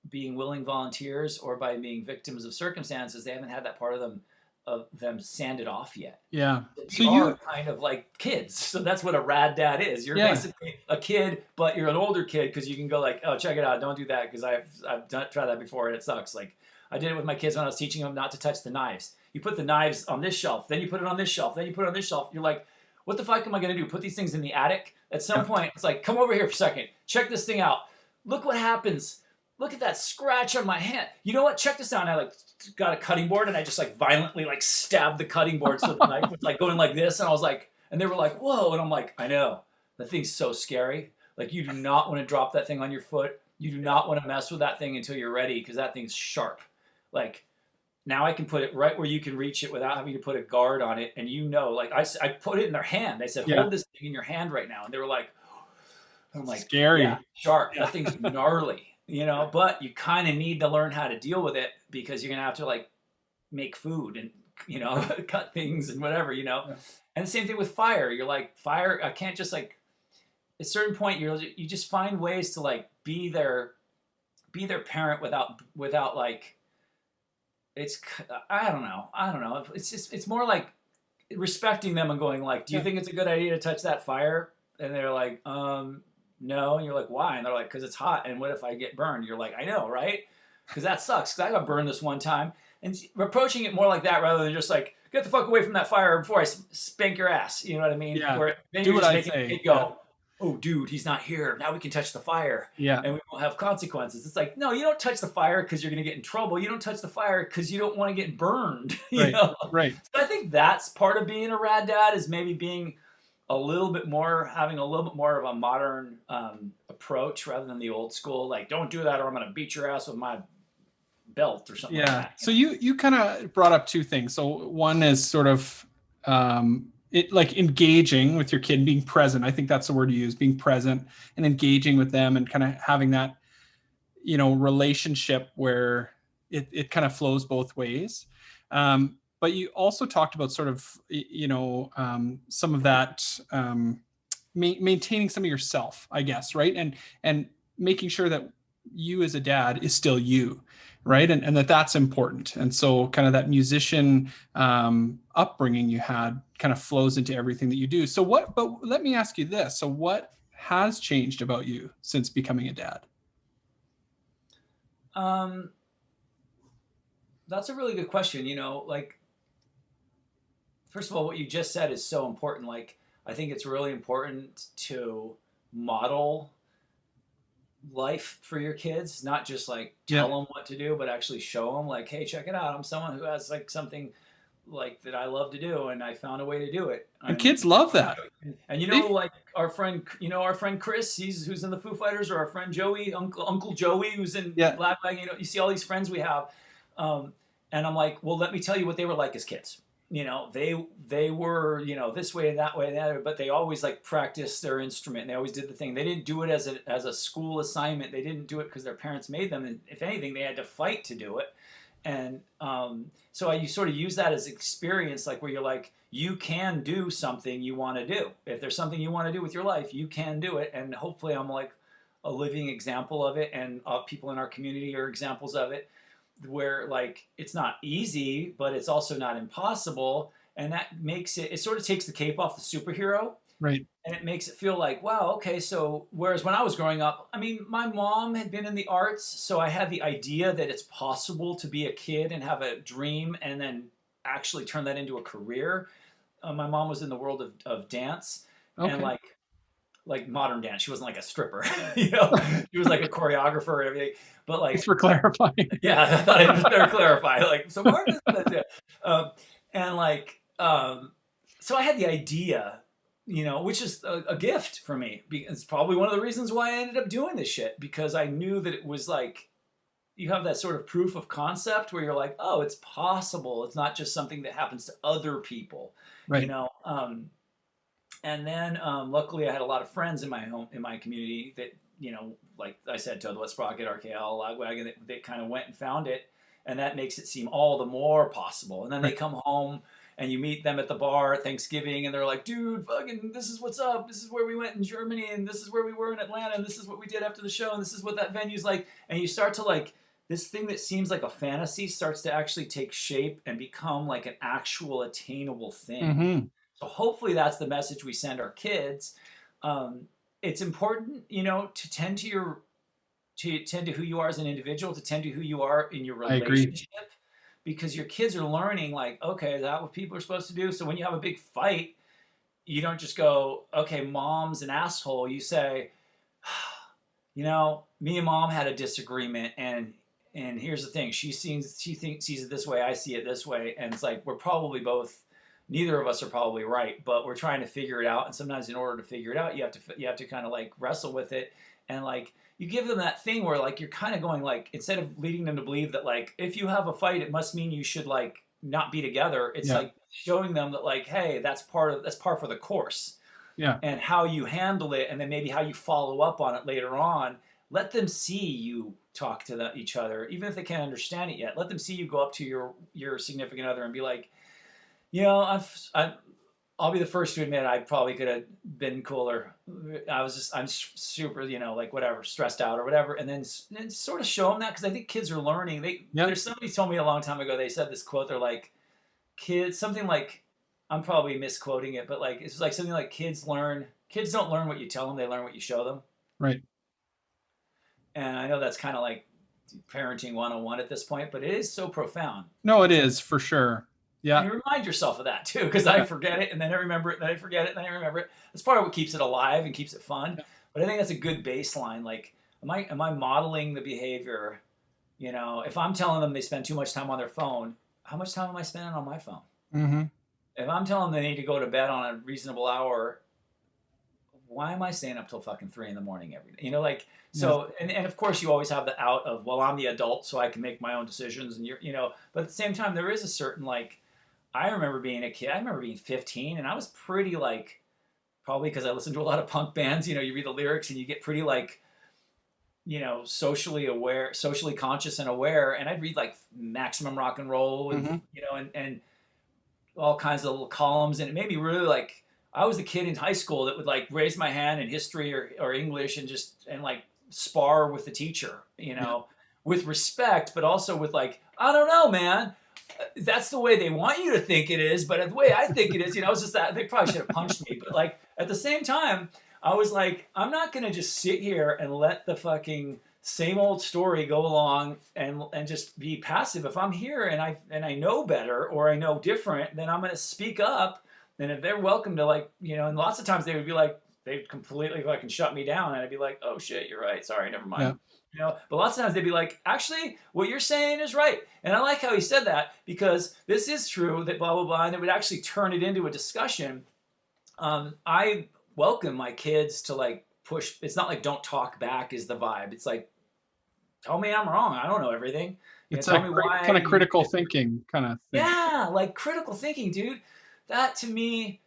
Speaker 3: being willing volunteers or by being victims of circumstances. They haven't had that part of them of them sanded off yet.
Speaker 2: Yeah.
Speaker 3: So you kind of like kids. [laughs] So that's what a rad dad is. You're yeah. basically a kid, but you're an older kid because you can go like, oh, check it out. Don't do that because I've I've done, tried that before and it sucks. Like I did it with my kids when I was teaching them not to touch the knives. You put the knives on this shelf, then you put it on this shelf, then you put it on this shelf. You're like, what the fuck am I gonna do? Put these things in the attic? At some point, it's like, come over here for a second. Check this thing out. Look what happens look at that scratch on my hand. You know what? Check this out. And I like got a cutting board and I just like violently like stabbed the cutting board so the knife was like going like this. And I was like, and they were like, whoa. And I'm like, I know. The thing's so scary. Like you do not want to drop that thing on your foot. You do not want to mess with that thing until you're ready because that thing's sharp. Like now I can put it right where you can reach it without having to put a guard on it. And you know, like I, I put it in their hand. I said, hold this thing in your hand right now. And they were like, [gasps] I'm like,
Speaker 2: scary.
Speaker 3: Yeah, sharp. Yeah. That thing's gnarly you know, but you kind of need to learn how to deal with it because you're going to have to like make food and, you know, [laughs] cut things and whatever, you know. Yeah. And the same thing with fire. You're like, fire, I can't just like, at a certain point, you're, you just find ways to like be their, be their parent without, without like, it's, I don't know. I don't know. It's just, it's more like respecting them and going like, do you yeah. think it's a good idea to touch that fire? And they're like, um, no. And you're like, why? And they're like, because it's hot. And what if I get burned? You're like, I know, right? Because that sucks. Because I got burned this one time. And approaching it more like that rather than just like, get the fuck away from that fire before I spank your ass. You know what I mean?
Speaker 2: Yeah.
Speaker 3: Where
Speaker 2: then Do you're just making
Speaker 3: it go, yeah. oh, dude, he's not here. Now we can touch the fire.
Speaker 2: Yeah.
Speaker 3: And we won't have consequences. It's like, no, you don't touch the fire because you're going to get in trouble. You don't touch the fire because you don't want to get burned. [laughs] You
Speaker 2: right.
Speaker 3: know?
Speaker 2: Right.
Speaker 3: So I think that's part of being a rad dad is maybe being a little bit more having a little bit more of a modern um, approach rather than the old school like don't do that or i'm going to beat your ass with my belt or something
Speaker 2: yeah.
Speaker 3: like
Speaker 2: so you you kind of brought up two things. So one is sort of um, it like engaging with your kid being present. I think that's the word to use being present and engaging with them and kind of having that you know relationship where it, it kind of flows both ways. Um, but you also talked about sort of you know um, some of that um, ma- maintaining some of yourself i guess right? And and making sure that you as a dad is still you right? And, and that that's important. And so kind of that musician um, upbringing you had kind of flows into everything that you do. So what but let me ask you this. So what has changed about you since becoming a dad?
Speaker 3: Um that's a really good question. You know like first of all what you just said is so important like i think it's really important to model life for your kids, not just like tell yeah. them what to do, but actually show them like, hey, check it out. I'm someone who has like something like that I love to do, and I found a way to do it.
Speaker 2: And I'm, kids love that.
Speaker 3: And, and you know, like our friend, you know, our friend Chris, he's who's in the Foo Fighters, or our friend Joey, Uncle Uncle Joey, who's in yeah. Black Bag. You know, you see all these friends we have, um, and I'm like, well, let me tell you what they were like as kids you know they they were you know this way and that way and that but they always like practiced their instrument. They always did the thing. They didn't do it as a as a school assignment. They didn't do it because their parents made them. And if anything they had to fight to do it. And um, so I, you sort of use that as experience like where you're like you can do something you want to do. If there's something you want to do with your life you can do it. And hopefully i'm like a living example of it. And uh, people in our community are examples of it where like it's not easy, but it's also not impossible, and that makes it. It sort of takes the cape off the superhero,
Speaker 2: right?
Speaker 3: And it makes it feel like, wow, okay. So whereas when I was growing up, I mean, my mom had been in the arts, so I had the idea that it's possible to be a kid and have a dream, and then actually turn that into a career. Uh, my mom was in the world of, of dance, okay. and like like modern dance. She wasn't like a stripper, [laughs] [laughs] you know. she was like a choreographer and everything. But like
Speaker 2: Thanks for clarifying. [laughs]
Speaker 3: Yeah, I thought I just better clarify. Like so, Marcus, um, and like um, so I had the idea, you know, which is a, a gift for me. It's probably one of the reasons why I ended up doing this shit because I knew that it was like you have that sort of proof of concept where you're like, oh, it's possible. It's not just something that happens to other people, right. you know. Um, and then um, luckily I had a lot of friends in my home in my community that you know, like I said, Toad the Wet Sprocket, RKL, Lagwagon, they, they kind of went and found it, and that makes it seem all the more possible. And then they come home and you meet them at the bar at Thanksgiving, and they're like, "Dude, fucking, this is what's up. This is where we went in Germany, and this is where we were in Atlanta, and this is what we did after the show, and this is what that venue's like." And you start to like this thing that seems like a fantasy starts to actually take shape and become like an actual attainable thing. Mm-hmm. Hopefully that's the message we send our kids. Um, it's important, you know, to tend to your to tend to who you are as an individual, to tend to who you are in your relationship. Because your kids are learning, like, okay, is that what people are supposed to do? So when you have a big fight, you don't just go, okay, mom's an asshole. You say, you know, me and mom had a disagreement and and here's the thing, she sees she thinks sees it this way, I see it this way, and it's like we're probably both neither of us are probably right, but we're trying to figure it out. And sometimes in order to figure it out, you have to you have to kind of like wrestle with it and like you give them that thing where like you're kind of going like instead of leading them to believe that like if you have a fight, it must mean you should like not be together. It's yeah. like showing them that like hey, that's part of that's part for the course.
Speaker 2: Yeah.
Speaker 3: And how you handle it, and then maybe how you follow up on it later on. Let them see you talk to the, each other, even if they can't understand it yet. Let them see you go up to your your significant other and be like, you know, I've, I, I'll be the first to admit I probably could have been cooler. I was just, I'm super, you know, like whatever, stressed out or whatever. And then, and sort of show them that because I think kids are learning. They, yep. there's somebody told me a long time ago, they said this quote, they're like, kids, something like, I'm probably misquoting it, but like, it's like something like kids learn, kids don't learn what you tell them, they learn what you show them.
Speaker 2: Right.
Speaker 3: And I know that's kind of like parenting 101 at this point, but it is so profound.
Speaker 2: No, it is for sure. Yeah.
Speaker 3: And you remind yourself of that too, because I forget it and then I remember it, and then I forget it, and then I remember it. That's part of what keeps it alive and keeps it fun. Yeah. But I think that's a good baseline. Like, am I am I modeling the behavior? You know, if I'm telling them they spend too much time on their phone, how much time am I spending on my phone?
Speaker 2: Mm-hmm.
Speaker 3: If I'm telling them they need to go to bed on a reasonable hour, why am I staying up till fucking three in the morning every day? You know, like so, and, and of course you always have the out of well, I'm the adult, so I can make my own decisions, and you're, you know, but at the same time, there is a certain like I remember being a kid. I remember being 15, and I was pretty like, probably because I listened to a lot of punk bands. You know, you read the lyrics and you get pretty like, you know, socially aware, socially conscious and aware. And I'd read like Maximum Rock and Roll, and
Speaker 4: Mhm.
Speaker 3: you know, and and all kinds of little columns, and it made me really like. I was the kid in high school that would like raise my hand in history or, or English and just and like spar with the teacher, you know, with respect, but also with like, I don't know, man. That's the way they want you to think it is, but the way I think it is, you know, it's just that they probably should have punched me. But like at the same time, I was like, I'm not gonna just sit here and let the fucking same old story go along and and just be passive. If I'm here and I and I know better or I know different, then I'm gonna speak up. And if they're welcome to like, you know, and lots of times they would be like, they'd completely fucking shut me down, and I'd be like, oh shit, you're right, sorry, never mind.
Speaker 4: Yeah.
Speaker 3: You know, but lots of times they'd be like, actually, what you're saying is right. And I like how he said that because this is true that blah, blah, blah. And it would actually turn it into a discussion. Um, I welcome my kids to like push. It's not like don't talk back is the vibe. It's like, tell me I'm wrong. I don't know everything. You know,
Speaker 4: It's
Speaker 3: tell
Speaker 4: like
Speaker 3: me why
Speaker 4: kind of critical thinking kind of thing.
Speaker 3: yeah, like critical thinking, dude. That to me,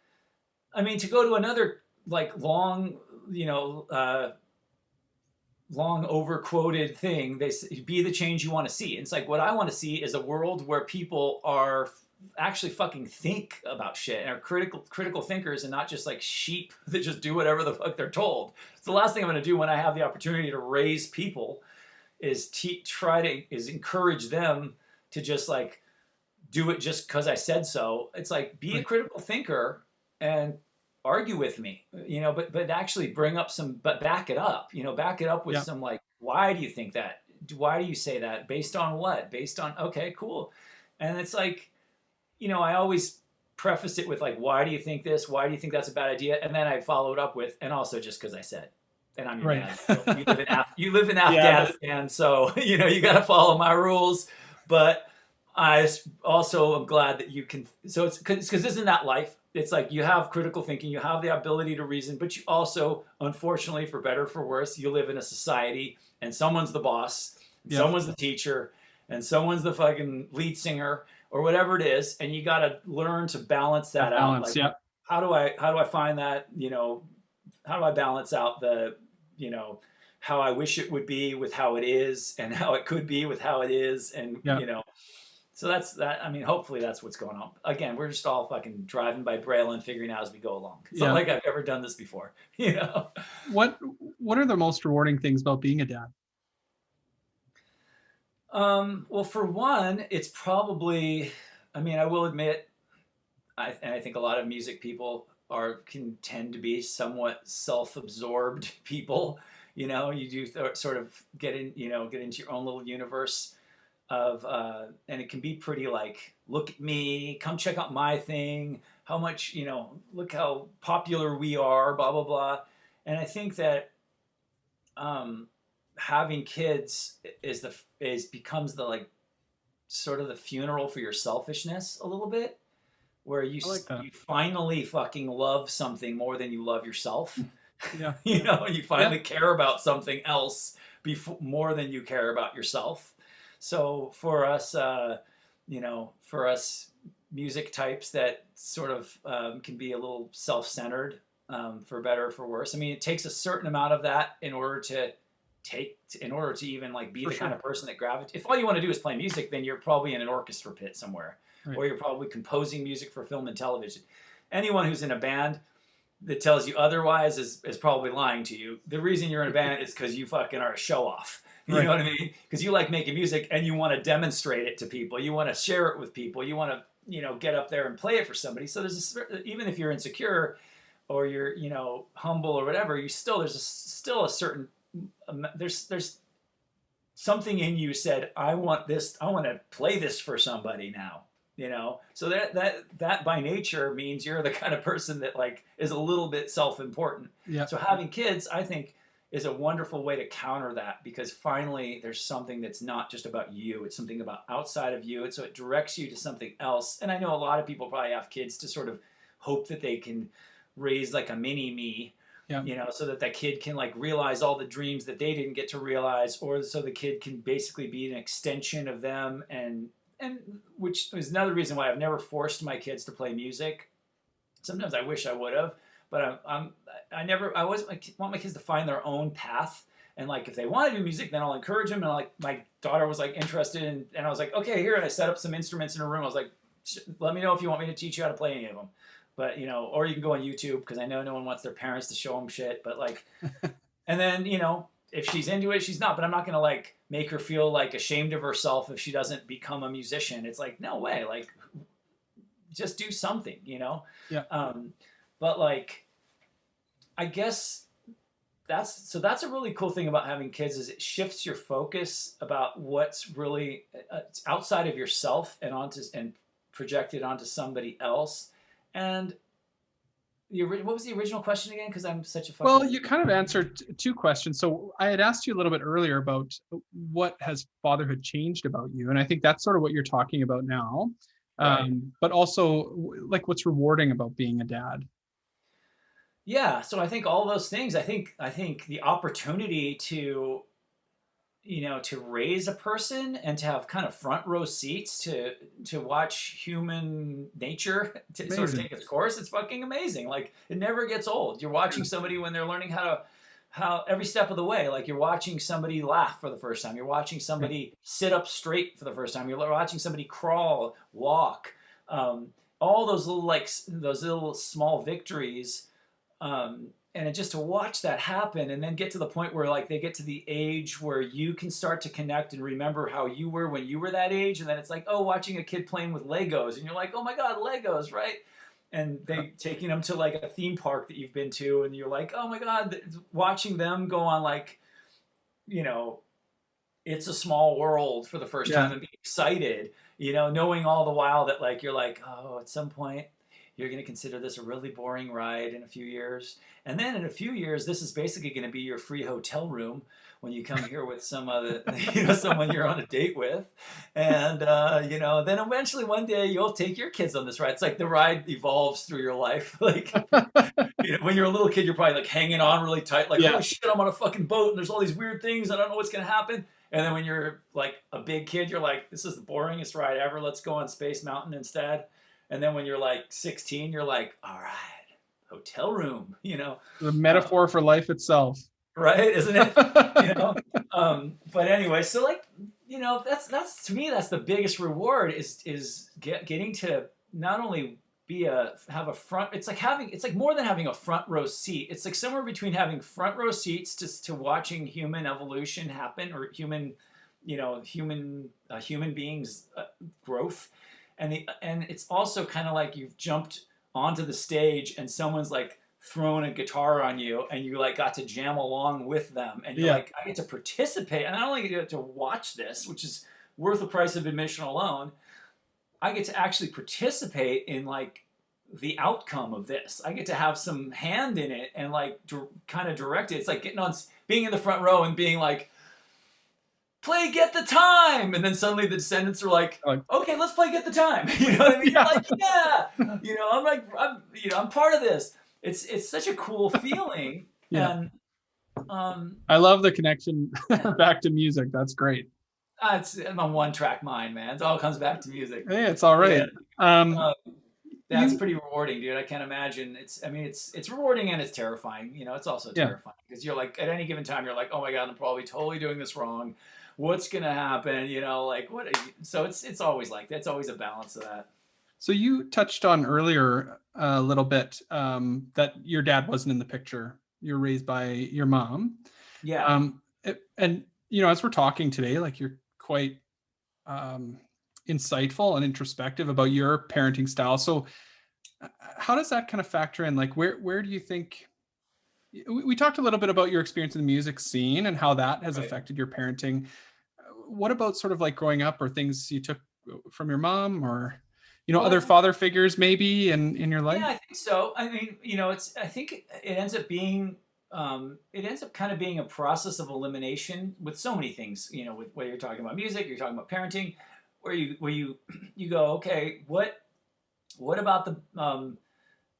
Speaker 3: I mean, to go to another like long, you know, uh, long overquoted thing. They say, be the change you want to see. It's like what I want to see is a world where people are actually fucking think about shit and are critical critical thinkers and not just like sheep [laughs] that just do whatever the fuck they're told. It's the last thing I'm going to do when I have the opportunity to raise people is te- try to is encourage them to just like do it just because I said so. It's like be a critical thinker and argue with me, you know, but but actually bring up some, but back it up, you know, back it up with
Speaker 4: Yeah.
Speaker 3: some like, why do you think that? Why do you say that? Based on what? Based on okay, cool. And it's like, you know, I always preface it with like, why do you think this? Why do you think that's a bad idea? And then I follow it up with, and also just because I said. And I'm your
Speaker 4: Right.
Speaker 3: dad. So you live in Af- [laughs] you live in
Speaker 4: Yeah,
Speaker 3: Afghanistan, so [laughs] you know you got to follow my rules. But I also am glad that you can. So it's because this isn't that life. It's like you have critical thinking, you have the ability to reason, but you also, unfortunately, for better or for worse, you live in a society and someone's the boss,
Speaker 4: Yeah.
Speaker 3: someone's the teacher, and someone's the fucking lead singer or whatever it is, and you got to learn to balance that out.
Speaker 4: Balance,
Speaker 3: Like,
Speaker 4: yeah.
Speaker 3: how do I how do I find that you know how do I balance out the you know how I wish it would be with how it is and [laughs] how it could be with how it is and
Speaker 4: Yeah.
Speaker 3: you know so that's that I mean hopefully that's what's going on again we're just all fucking driving by braille and figuring out as we go along it's
Speaker 4: Yeah.
Speaker 3: not like I've ever done this before [laughs] you know
Speaker 4: What What are the most rewarding things about being a dad?
Speaker 3: Um, well, for one, it's probably. I mean, I will admit, I and I think a lot of music people are can tend to be somewhat self-absorbed [laughs] people. You know, you do th- sort of get in, you know, get into your own little universe of, uh, and it can be pretty like, look at me, come check out my thing. How much, you know, look how popular we are, blah blah blah. And I think that um, having kids is the is becomes the like sort of the funeral for your selfishness a little bit where you
Speaker 4: like
Speaker 3: you finally fucking love something more than you love yourself
Speaker 4: Yeah. [laughs]
Speaker 3: you know you finally care about something else before more than you care about yourself so for us uh you know for us music types that sort of um, can be a little self-centered um, for better or for worse i mean it takes a certain amount of that in order to take in order to even like be
Speaker 4: For
Speaker 3: the
Speaker 4: sure.
Speaker 3: kind of person that gravitates if all you want to do is play music then you're probably in an orchestra pit somewhere
Speaker 4: Right.
Speaker 3: or you're probably composing music for film and television anyone who's in a band that tells you otherwise is, is probably lying to you the reason you're in a band is because you fucking are a show off [laughs] you
Speaker 4: Right.
Speaker 3: know what i mean? Because you like making music and you want to demonstrate it to people. You want to share it with people. You want to you know get up there and play it for somebody. So there's a, even if you're insecure or you're you know humble or whatever you still there's a, still a certain um, there's there's something in you said i want this i want to play this for somebody now you know? So that that that by nature means you're the [laughs] kind of person that like is a little bit self-important.
Speaker 4: Yeah.
Speaker 3: so having kids i think is a wonderful way to counter that because finally there's something that's not just about you it's something about outside of you and so it directs you to something else and i know a lot of people probably have kids to sort of hope that they can raise like a mini me
Speaker 4: Yeah.
Speaker 3: you know so that that kid can like realize all the dreams that they didn't get to realize or so the kid can basically be an extension of them and and which is another reason why I've never forced my kids to play music. Sometimes I wish I would have, but I'm, I'm I never I always want my kids to find their own path. And like if they want to do music, then I'll encourage them. And like my daughter was like interested in, and I was like, okay, here. And I set up some instruments in her room. I was like, let me know if you want me to teach you how to play any of them. But you know, or you can go on YouTube because I know no one wants their parents to show them shit. But like, [laughs] and then you know, if she's into it, she's not. But I'm not gonna like make her feel like ashamed of herself if she doesn't become a musician. It's like no way. Like, just do something, you know.
Speaker 4: Yeah.
Speaker 3: Um, but like, I guess that's so that's a really cool thing about having kids is it shifts your focus about what's really uh, outside of yourself and onto and projected onto somebody else and the, what was the original question again because i'm such a fucking
Speaker 4: Well, you kind of answered two questions. So I had asked you a little bit earlier about what has fatherhood changed about you, and I think that's sort of what you're talking about now.
Speaker 3: Right.
Speaker 4: Um, but also, like, what's rewarding about being a dad?
Speaker 3: Yeah so i think all those things i think i think the opportunity to you know to raise a person and to have kind of front row seats to to watch human nature [laughs] to sort of take its course it's fucking amazing. Like it never gets old. You're watching somebody when they're learning how to how every step of the way. Like you're watching somebody laugh for the first time. You're watching somebody sit up straight for the first time. You're watching somebody crawl walk um, all those little like those little small victories um, and just to watch that happen and then get to the point where like they get to the age where you can start to connect and remember how you were when you were that age and then it's like oh watching a kid playing with legos and you're like oh my god legos right and they taking them to like a theme park that you've been to and you're like oh my god watching them go on like you know it's a small world for the first
Speaker 4: Yeah.
Speaker 3: time and be excited you know knowing all the while that like you're like oh at some point you're going to consider this a really boring ride in a few years. And then in a few years this is basically going to be your free hotel room when you come here with some other [laughs] you know someone you're on a date with. And uh, you know then eventually one day you'll take your kids on this ride. It's like the ride evolves through your life. [laughs] Like [laughs] you know, when you're a little kid you're probably like hanging on really tight like
Speaker 4: Yeah.
Speaker 3: holy shit i'm on a fucking boat and there's all these weird things. I don't know what's going to happen. And then when you're like a big kid you're like this is the boringest ride ever. Let's go on space mountain instead and then when you're like 16 you're like all right hotel room [laughs] you know?
Speaker 4: The metaphor for life itself.
Speaker 3: right? Isn't it? [laughs] You know? Um but anyway so like you know that's that's to me that's the biggest reward is is get, getting to not only be a have a front it's like having it's like more than having a front row seat. It's like somewhere between having front row seats to, to watching human evolution happen or human you know human uh, human beings uh, growth and the and it's also kind of like you've jumped onto the stage and someone's like thrown a guitar on you and you like got to jam along with them and you're
Speaker 4: Yeah.
Speaker 3: like I get to participate and not only get to watch this which is worth the price of admission alone. I get to actually participate in like the outcome of this. I get to have some hand in it and like kind of direct it. It's like getting on being in the front row and being like play get the time. And then suddenly the descendents are like
Speaker 4: Like-
Speaker 3: okay let's play get the time. [laughs] You know what i mean?
Speaker 4: Yeah.
Speaker 3: Like yeah. [laughs] You know i'm like i'm you know i'm part of this. It's it's such a cool [laughs] feeling.
Speaker 4: Yeah.
Speaker 3: and um
Speaker 4: I love the connection back to music. That's great.
Speaker 3: uh, it's I'm a one track mind man. It all comes back to music.
Speaker 4: Hey, it's all right. Um,
Speaker 3: Uh, that's pretty rewarding dude. I can't imagine. It's i mean it's it's rewarding and it's terrifying. You know it's also terrifying because you're like at any given time you're like oh my god i'm probably totally doing this wrong what's gonna happen you know like what are you, so it's it's always like that's always a balance of that
Speaker 4: So you touched on earlier a little bit um, that your dad wasn't in the picture. You're raised by your mom.
Speaker 3: yeah
Speaker 4: Um, it- and you know, as we're talking today, like you're quite um, insightful and introspective about your parenting style. So, uh, how does that kind of factor in? Like, where where do you think? We, we talked a little bit about your experience in the music scene and how that has
Speaker 3: Right.
Speaker 4: affected your parenting. What about sort of like growing up or things you took uh, from your mom or you know
Speaker 3: Well,
Speaker 4: other father figures maybe in in your life?
Speaker 3: Yeah, I think so. I mean, you know, it's. I think it ends up being. Um, it ends up kind of being a process of elimination with so many things. You know, with whether you're talking about music, you're talking about parenting, where you where you [clears throat] you go, okay, what what about the um,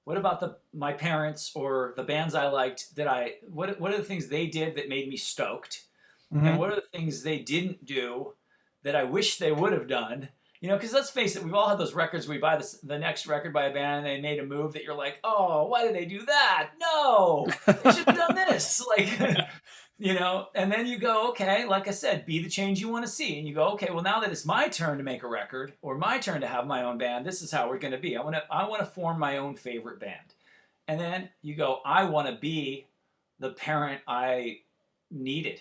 Speaker 3: what about the my parents or the bands I liked that I what what are the things they did that made me stoked?
Speaker 4: Mhm.
Speaker 3: and what are the things they didn't do that I wish they would have done You know, because let's face it, we've all had those records where we buy this, the next record by a band and they made a move that you're like, oh, why did they do that? No, they should have done [laughs] this. [laughs] Like, [laughs] you know, and then you go, okay, like I said, be the change you want to see. And you go, okay, well, now that it's my turn to make a record or my turn to have my own band, this is how we're going to be. I want to, I want to form my own favorite band. And then you go, I want to be the parent I needed.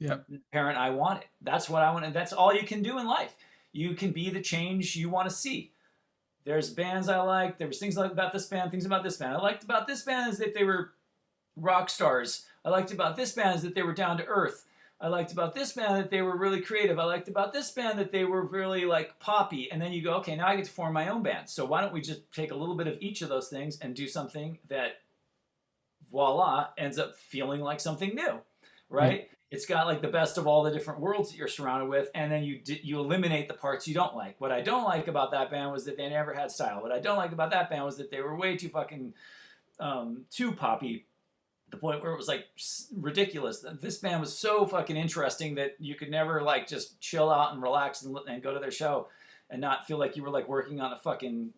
Speaker 4: Yep.
Speaker 3: Parent I wanted. That's what I want. That's all you can do in life you can be the change you want to see. There's bands I like. There was things I liked about this band, things about this band. I liked about this band is that they were rock stars. I liked about this band is that they were down to earth. I liked about this band that they were really creative. I liked about this band that they were really like poppy. And then you go, okay, now I get to form my own band. So why don't we just take a little bit of each of those things and do something that voila ends up feeling like something new, right? Mm-hmm it's got like the best of all the different worlds that you're surrounded with and then you you eliminate the parts you don't like. What i don't like about that band was that they never had style. What i don't like about that band was that they were way too fucking um, too poppy the point where it was like ridiculous. This band was so fucking interesting that you could never like just chill out and relax and, and go to their show and not feel like you were like working on a fucking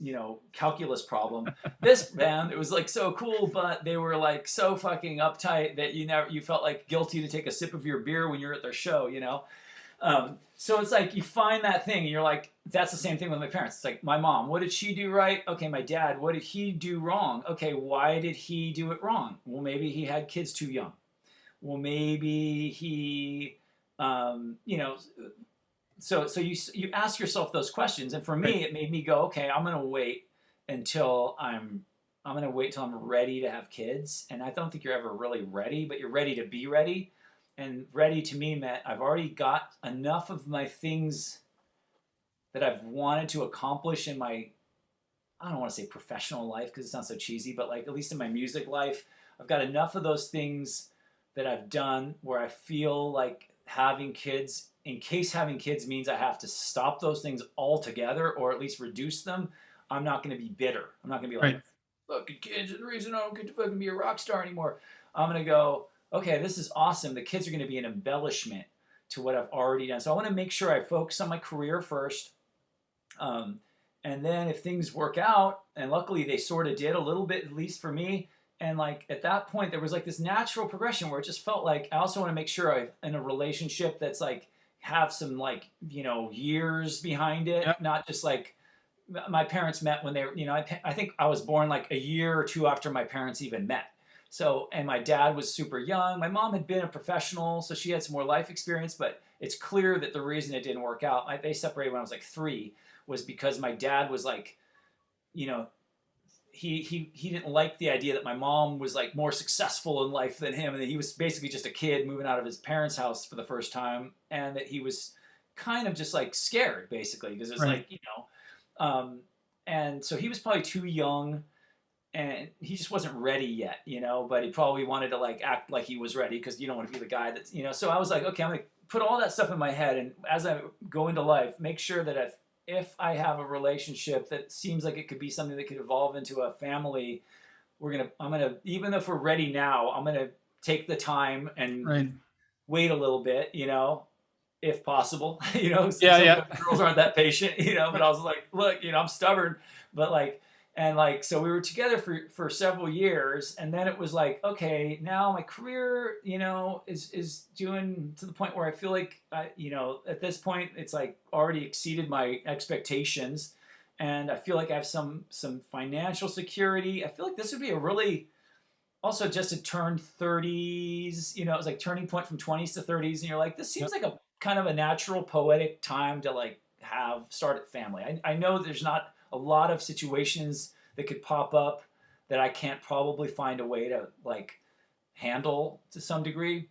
Speaker 3: you know calculus problem. this band it was like so cool, but they were like so fucking uptight that you never you felt like guilty to take a sip of your beer when you're at their show. You know. Um, so it's like you find that thing and you're like, that's the same thing with my parents. It's like my mom, what did she do right? Okay, my dad, what did he do wrong? Okay, why did he do it wrong? Well, maybe he had kids too young. Well, maybe he, um, you know, so so you you ask yourself those questions, and for me, it made me go, okay, I'm gonna wait until I'm I'm gonna wait till I'm ready to have kids, and I don't think you're ever really ready, but you're ready to be ready. And ready to me meant I've already got enough of my things that I've wanted to accomplish in my I don't want to say professional life because it sounds so cheesy, but like at least in my music life, I've got enough of those things that I've done where I feel like having kids in case having kids means I have to stop those things altogether or at least reduce them, I'm not going to be bitter. I'm not going to be like, right. look, kids are the reason I don't get to fucking be a rock star anymore. I'm going to go, okay, this is awesome. The kids are going to be an embellishment to what I've already done. So I want to make sure I focus on my career first. Um, and then if things work out, and luckily they sort of did a little bit, at least for me, and like at that point there was like this natural progression where it just felt like I also want to make sure I'm in a relationship that's like have some like you know years behind it, yep. not just like my parents met when they were you know I, I think I was born like a year or two after my parents even met. So and my dad was super young. My mom had been a professional, so she had some more life experience. But it's clear that the reason it didn't work out, I, they separated when I was like three, was because my dad was like, you know, he he he didn't like the idea that my mom was like more successful in life than him, and that he was basically just a kid moving out of his parents' house for the first time, and that he was kind of just like scared basically because it's right. like you know, um, and so he was probably too young, and he just wasn't ready yet, you know. But he probably wanted to like act like he was ready because you don't want to be the guy that's you know. So I was like, okay, I'm gonna put all that stuff in my head, and as I go into life, make sure that I've if I have a relationship that seems like it could be something that could evolve into a family, we're gonna I'm gonna even if we're ready now, I'm gonna take the time and right. wait a little bit, you know, if possible. [laughs] you know,
Speaker 4: yeah, yeah.
Speaker 3: Girls aren't that patient, [laughs] you know, but I was like, look, you know, I'm stubborn, but like and like so we were together for for several years and then it was like okay now my career you know is is doing to the point where i feel like i you know at this point it's like already exceeded my expectations. And i feel like i have some some financial security. I feel like this would be a really also just a turn 30s you know it was like turning point from 20s to 30s and you're like this seems yep. like a kind of a natural poetic time to like have start a family. I, I know there's not a lot of situations that could pop up that I can't probably find a way to like handle to some degree.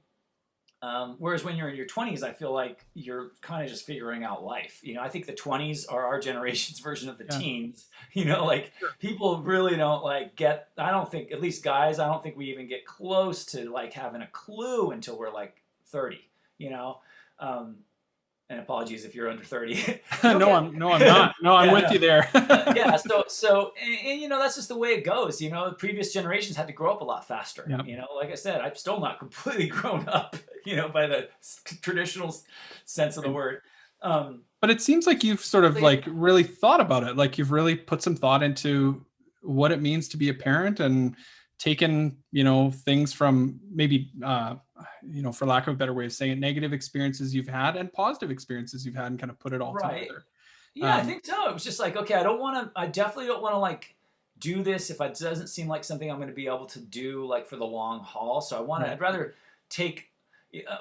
Speaker 3: Um, whereas when you're in your 20s, I feel like you're kind of just figuring out life. You know, I think the 20s are our [laughs] generation's version of the yeah. teens. [laughs] You know, like sure. people really don't like get. I don't think, at least guys, I don't think we even get close to like having a clue until we're like 30. You know, um, and apologies if you're under 30 [laughs] [laughs]
Speaker 4: no i'm no i'm not no i'm yeah, with no. you there [laughs]
Speaker 3: yeah so so and, and, you know that's just the way it goes you know previous generations had to grow up a lot faster yep. you know like i said i'm still not completely grown up you know by the traditional sense of the word um,
Speaker 4: but it seems like you've sort of like really thought about it. Like you've really put some thought into what it means to be a parent and taken, you know, things from maybe, uh, you know, for lack of a better way of saying it, negative experiences you've had and positive experiences you've had and kind of put it all
Speaker 3: Right.
Speaker 4: together.
Speaker 3: Yeah, I
Speaker 4: Um,
Speaker 3: think so. It was just like, okay, I don't want to. I definitely don't want to like do this if it doesn't seem like something I'm going to be able to do like for the long haul. So I want to. I'd rather take.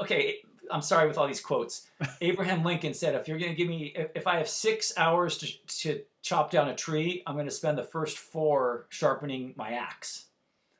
Speaker 3: Okay, I'm sorry with all these quotes. [laughs] Abraham Lincoln said, "If you're going to give me, if, if I have six hours to to chop down a tree, I'm going to spend the first four sharpening my axe."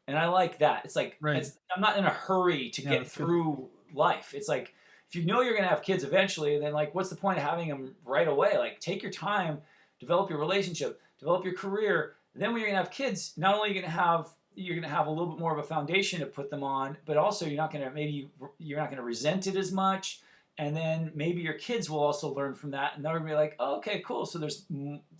Speaker 3: And I like that. It's like
Speaker 4: Right.
Speaker 3: it's, I'm not in a hurry to
Speaker 4: Yeah,
Speaker 3: get
Speaker 4: that's good.
Speaker 3: through life. It's like if you know you're going to have kids eventually, then like what's the point of having them right away? Like take your time, develop your relationship, develop your career. Then when you're going to have kids, not only are you going to have you're going to have a little bit more of a foundation to put them on, but also you're not going to maybe you're not going to resent it as much. And then maybe your kids will also learn from that, and they're gonna be like, oh, "Okay, cool. So there's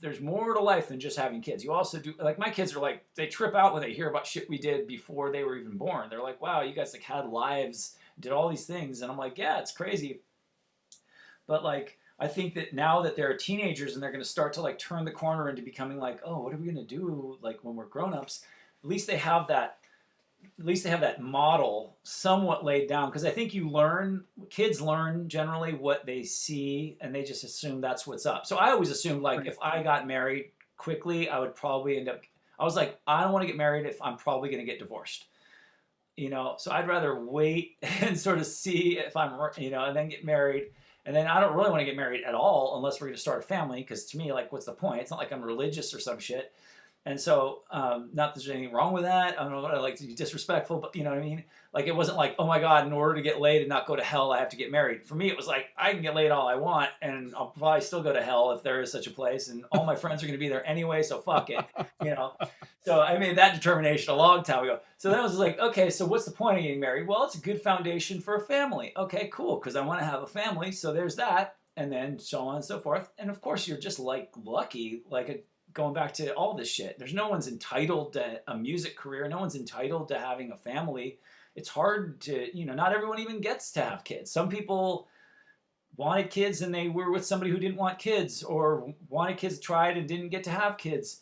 Speaker 3: there's more to life than just having kids. You also do like my kids are like they trip out when they hear about shit we did before they were even born. They're like, "Wow, you guys like had lives, did all these things," and I'm like, "Yeah, it's crazy." But like, I think that now that they're teenagers and they're gonna start to like turn the corner into becoming like, "Oh, what are we gonna do like when we're grown-ups?" At least they have that at least they have that model somewhat laid down because I think you learn kids learn generally what they see and they just assume that's what's up. So I always assumed like
Speaker 4: Right.
Speaker 3: if I got married quickly, I would probably end up I was like I don't want to get married if I'm probably going to get divorced. You know, so I'd rather wait [laughs] and sort of see if I'm you know and then get married. And then I don't really want to get married at all unless we're going to start a family because to me like what's the point? It's not like I'm religious or some shit. And so, um, not that there's anything wrong with that. I don't know what I like to be disrespectful, but you know what I mean? Like, it wasn't like, oh my God, in order to get laid and not go to hell, I have to get married. For me, it was like, I can get laid all I want, and I'll probably still go to hell if there is such a place, and all my friends are going to be there anyway, so fuck it, you know? So I made that determination a long time ago. So I was like, okay, so what's the point of getting married? Well, it's a good foundation for a family. Okay, cool, because I want to have a family, so there's that, and then so on and so forth. And of course, you're just like lucky, like a going back to all this shit. There's no one's entitled to a music career. No one's entitled to having a family. It's hard to, you know, not everyone even gets to have kids. Some people wanted kids and they were with somebody who didn't want kids or wanted kids tried and didn't get to have kids.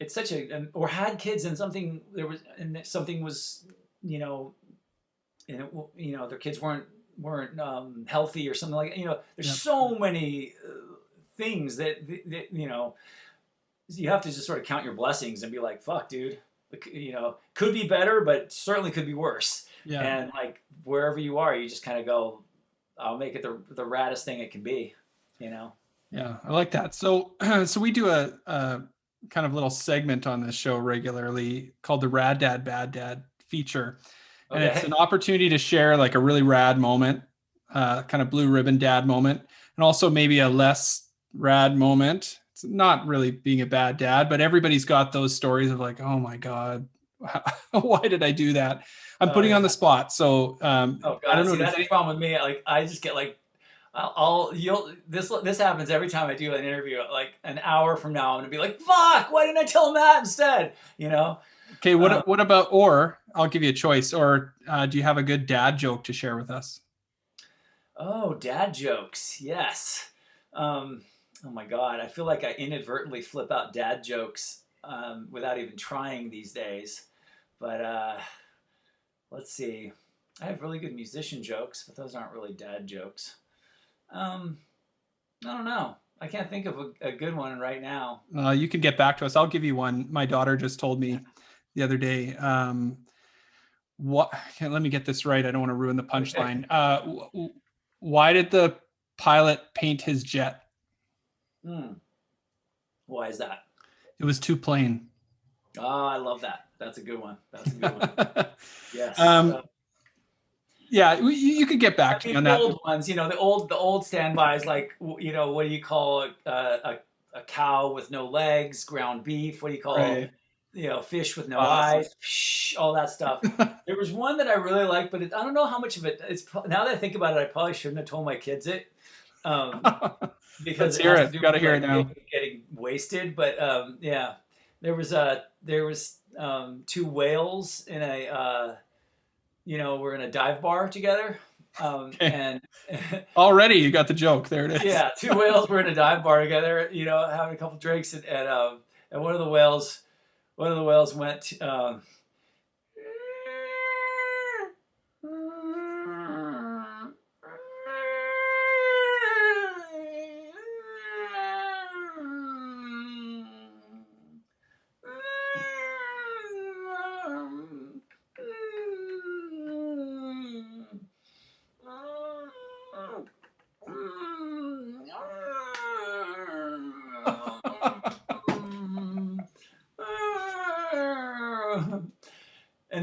Speaker 3: It's such a or had kids and something there was and something was, you know, and it, you know, their kids weren't weren't um, healthy or something like you know. There's
Speaker 4: Yep.
Speaker 3: so many uh, things that, that you know you have to just sort of count your blessings and be like, "Fuck, dude." You know, could be better, but certainly could be worse.
Speaker 4: Yeah.
Speaker 3: And like wherever you are, you just kind of go, "I'll make it the the raddest thing it can be." You know.
Speaker 4: Yeah, I like that. So, [clears throat] so we do a, a kind of little segment on this show regularly called the Rad Dad Bad Dad feature, and it's an opportunity to share like a really rad moment, uh, kind of blue ribbon dad moment, and also maybe a less rad moment. It's not really being a bad dad, but everybody's got those stories of like, oh my god, [laughs] why did I do that? I'm
Speaker 3: Oh,
Speaker 4: putting on the spot. So, um,
Speaker 3: Oh
Speaker 4: I don't know.
Speaker 3: see,
Speaker 4: does
Speaker 3: that's the problem with me. Like I just get like, I'll, I'll you'll this this happens every time I do an interview. Like an hour from now, I'm gonna be like, "Fuck! Why didn't I tell him that instead?" You know.
Speaker 4: Okay, what
Speaker 3: Uh,
Speaker 4: what about or I'll give you a choice. Or uh, do you have a good dad joke to share with us?
Speaker 3: Oh, dad jokes. Yes. Um, oh my god, I feel like I inadvertently flip out dad jokes um, without even trying these days. But uh, let's see. I have really good musician jokes, but those aren't really dad jokes. Um, I don't know. I can't think of a, a good one right now.
Speaker 4: Uh, you can get back to us. I'll give you one. My daughter just told me the other day. Um, what? Let me get this right. I don't want to ruin the punchline. Uh, why did the pilot paint his jet?
Speaker 3: Hmm. Why is that?
Speaker 4: It was too plain.
Speaker 3: Oh, I love that. That's a good one. That's a good one. [laughs] Yes.
Speaker 4: Um,
Speaker 3: Uh,
Speaker 4: yeah, you, you could get back to me
Speaker 3: the
Speaker 4: that.
Speaker 3: old ones, you know, the old the old standbys, like you know, what do you call a, a, a cow with no legs, ground beef? What do you call
Speaker 4: Right.
Speaker 3: you know, fish with no
Speaker 4: Awesome.
Speaker 3: eyes? Psh, all that stuff. [laughs] there was one that I really liked, but it, I don't know how much of it. It's now that I think about it, I probably shouldn't have told my kids it. Um, [laughs] because
Speaker 4: Let's hear it.
Speaker 3: to
Speaker 4: Gotta
Speaker 3: with,
Speaker 4: hear it now.
Speaker 3: getting- wasted, but um, yeah, there was a there was um, two whales in a uh, you know we're in a dive bar together, Um,
Speaker 4: Okay.
Speaker 3: And [laughs]
Speaker 4: Already you got the joke. There it is.
Speaker 3: yeah, two [laughs] whales were in a dive bar together, you know, having a couple drinks, and and, um, and one of the whales, one of the whales went. Um,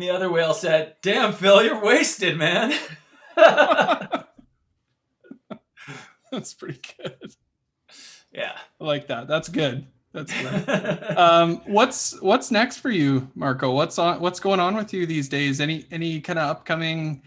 Speaker 3: and the other whale said, "Damn, Phil, you're wasted, man." [laughs]
Speaker 4: That's pretty good.
Speaker 3: yeah.
Speaker 4: I like that. That's good. That's good. [laughs] um, what's what's next for you, Marko? What's on what's going on with you these days? Any any kind of upcoming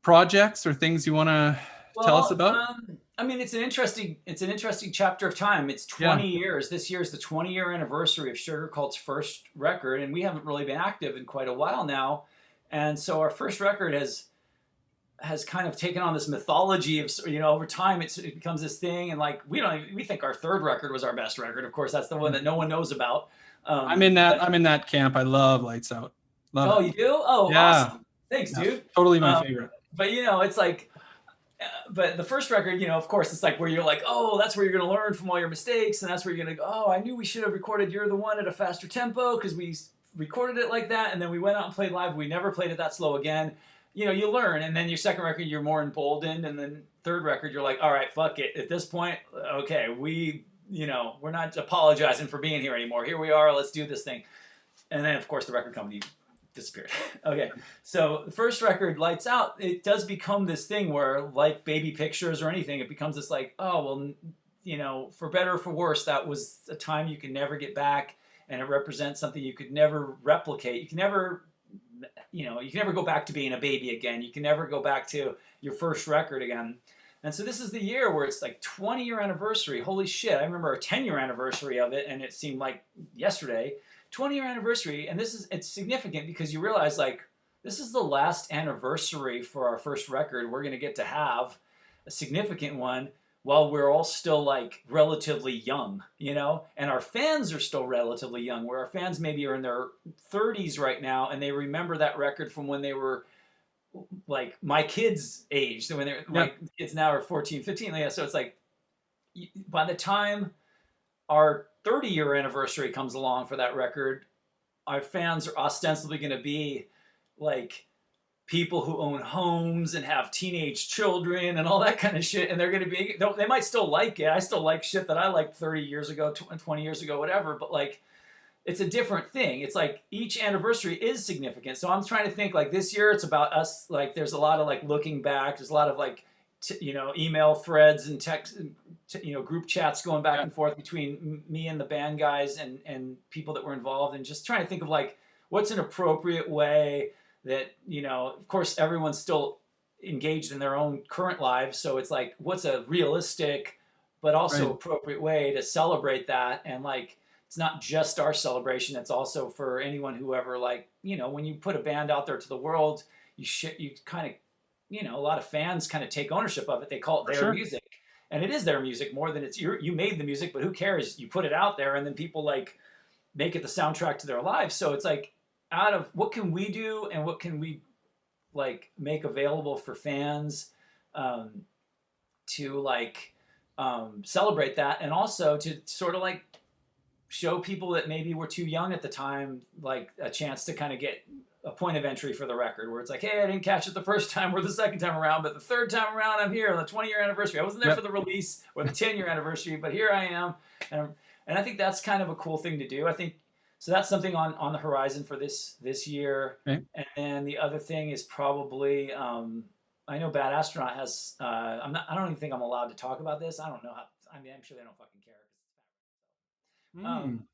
Speaker 4: projects or things you want to tell us about?
Speaker 3: Um, I mean, it's an interesting it's an interesting chapter of time. It's
Speaker 4: Yeah.
Speaker 3: 20 years. This year is the 20 year anniversary of Sugarcult's first record, and we haven't really been active in quite a while now. And so our first record has has kind of taken on this mythology of you know over time it's, it becomes this thing and like we don't even, we think our third record was our best record of course that's the one that no one knows about um,
Speaker 4: I'm in that
Speaker 3: but-
Speaker 4: I'm in that camp. I love Lights Out. Love
Speaker 3: oh
Speaker 4: it.
Speaker 3: you do oh
Speaker 4: Yeah.
Speaker 3: awesome thanks
Speaker 4: Yeah,
Speaker 3: dude
Speaker 4: Totally my
Speaker 3: Um,
Speaker 4: favorite.
Speaker 3: but you know it's like but the first record you know of course it's like where you're like oh that's where you're going to learn from all your mistakes and that's where you're going to go oh i knew we should have recorded you're the one at a faster tempo because we recorded it like that and then we went out and played live. We never played it that slow again. You know you learn and then your second record you're more emboldened and then third record you're like all right fuck it. At this point okay we you know we're not apologizing for being here anymore. Here we are. Let's do this thing. And then of course the record company disappeared [laughs] okay so the first record, Lights Out, it does become this thing where, like Baby Pictures or anything, it becomes this like, oh well, you know, for better or for worse, that was a time you can never get back, and it represents something you could never replicate. You can never, you know, you can never go back to being a baby again. You can never go back to your first record again. And so this is the year where it's like 20 year anniversary. Holy shit! I remember a 10 year anniversary of it, and it seemed like yesterday. 20 year anniversary, and this is it's significant because you realize like this is the last anniversary for our first record we're going to get to have a significant one while we're all still like relatively young you know? And our fans are still relatively young where our fans maybe are in their 30s right now and they remember that record from when they were like my kids age so when they're my kids now are 14 15 yeah so it's like by the time our 30 year anniversary comes along for that record our fans are ostensibly going to be like people who own homes and have teenage children and all that kind of shit and they're going to be they'll- might still like it. I still like shit that i liked 30 years ago 20 years ago whatever but like it's a different thing. It's like each anniversary is significant. So i'm trying to think like this year it's about us like there's a lot of like looking back. There's a lot of like you know email threads and text t- you know group chats going back
Speaker 4: Yeah.
Speaker 3: and forth between me and the band guys and and people that were involved and just trying to think of like what's an appropriate way that you know of course everyone's still engaged in their own current lives so it's like what's a realistic but also
Speaker 4: Right.
Speaker 3: appropriate way to celebrate that and like it's not just our celebration it's also for anyone who ever like you know when you put a band out there to the world you sh- you kind of you know a lot of fans kind of take ownership of it they call it
Speaker 4: For
Speaker 3: their
Speaker 4: sure.
Speaker 3: music and it is their music more than it's you you made the music but who cares? You put it out there and then people like make it the soundtrack to their lives. So it's like out of what can we do and what can we like make available for fans um, to like um, celebrate that and also to sort of like show people that maybe were too young at the time like a chance to kind of get a point of entry for the record where it's like hey i didn't catch it the first time or the second time around but the third time around i'm here on the 20 year anniversary i wasn't there
Speaker 4: Yep.
Speaker 3: for the release or the 10 year anniversary but here i am and, and i think that's kind of a cool thing to do i think so that's something on on the horizon for this this year
Speaker 4: Okay.
Speaker 3: and then the other thing is probably um, I know Bad Astronaut has. Uh, I'm not. I don't even think I'm allowed to talk about this. I don't know how. I mean, I'm sure they don't fucking care. Um,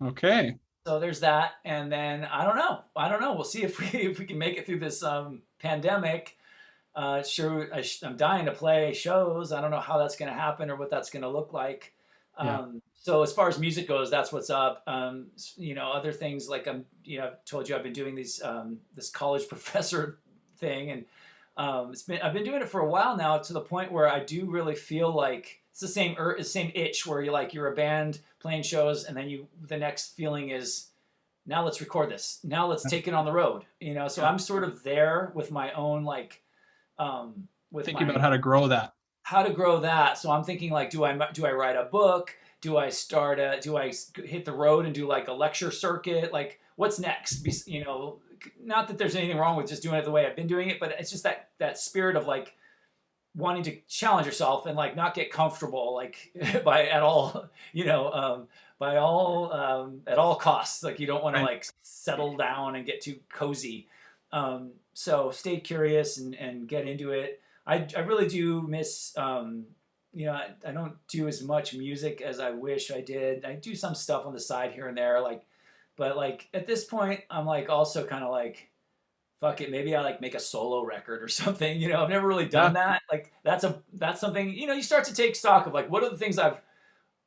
Speaker 4: Hmm. okay.
Speaker 3: So there's that, and then I don't know. I don't know. We'll see if we [laughs] if we can make it through this um, pandemic. Uh, sure, I sh- I'm dying to play shows. I don't know how that's going to happen or what that's going to look like.
Speaker 4: Yeah.
Speaker 3: Um, so as far as music goes, that's what's up. Um, you know, other things like I'm, you know, I've told you I've been doing these um, this college [laughs] professor thing, and um, it's been I've been doing it for a while now to the point where I do really feel like it's the same er, same itch where you're like you're a band playing shows and then you the next feeling is now let's record this now let's [laughs] take it on the road you know so I'm sort of there with my own like um, with
Speaker 4: Thinking
Speaker 3: my,
Speaker 4: about how to grow that.
Speaker 3: how to grow that. So I'm thinking like, do I do I write a book? Do I start a? Do i hit the road and do like a lecture circuit? Like, what's next? You know, not that there's anything wrong with just doing it the way I've been doing it, but it's just that that spirit of like wanting to challenge yourself and like not get comfortable like [laughs] by at all. You know, um, by all um, at all costs. Like you don't want
Speaker 4: Right.
Speaker 3: to like settle down and get too cozy. Um, so stay curious and, and get into it. I, I really do miss um, you know I, I don't do as much music as I wish I did. I do some stuff on the side here and there like but like at this point I'm like also kind of like fuck it maybe I like make a solo record or [laughs] something you know I've never really done that like that's a that's something you know you start to take stock of like what are the things I've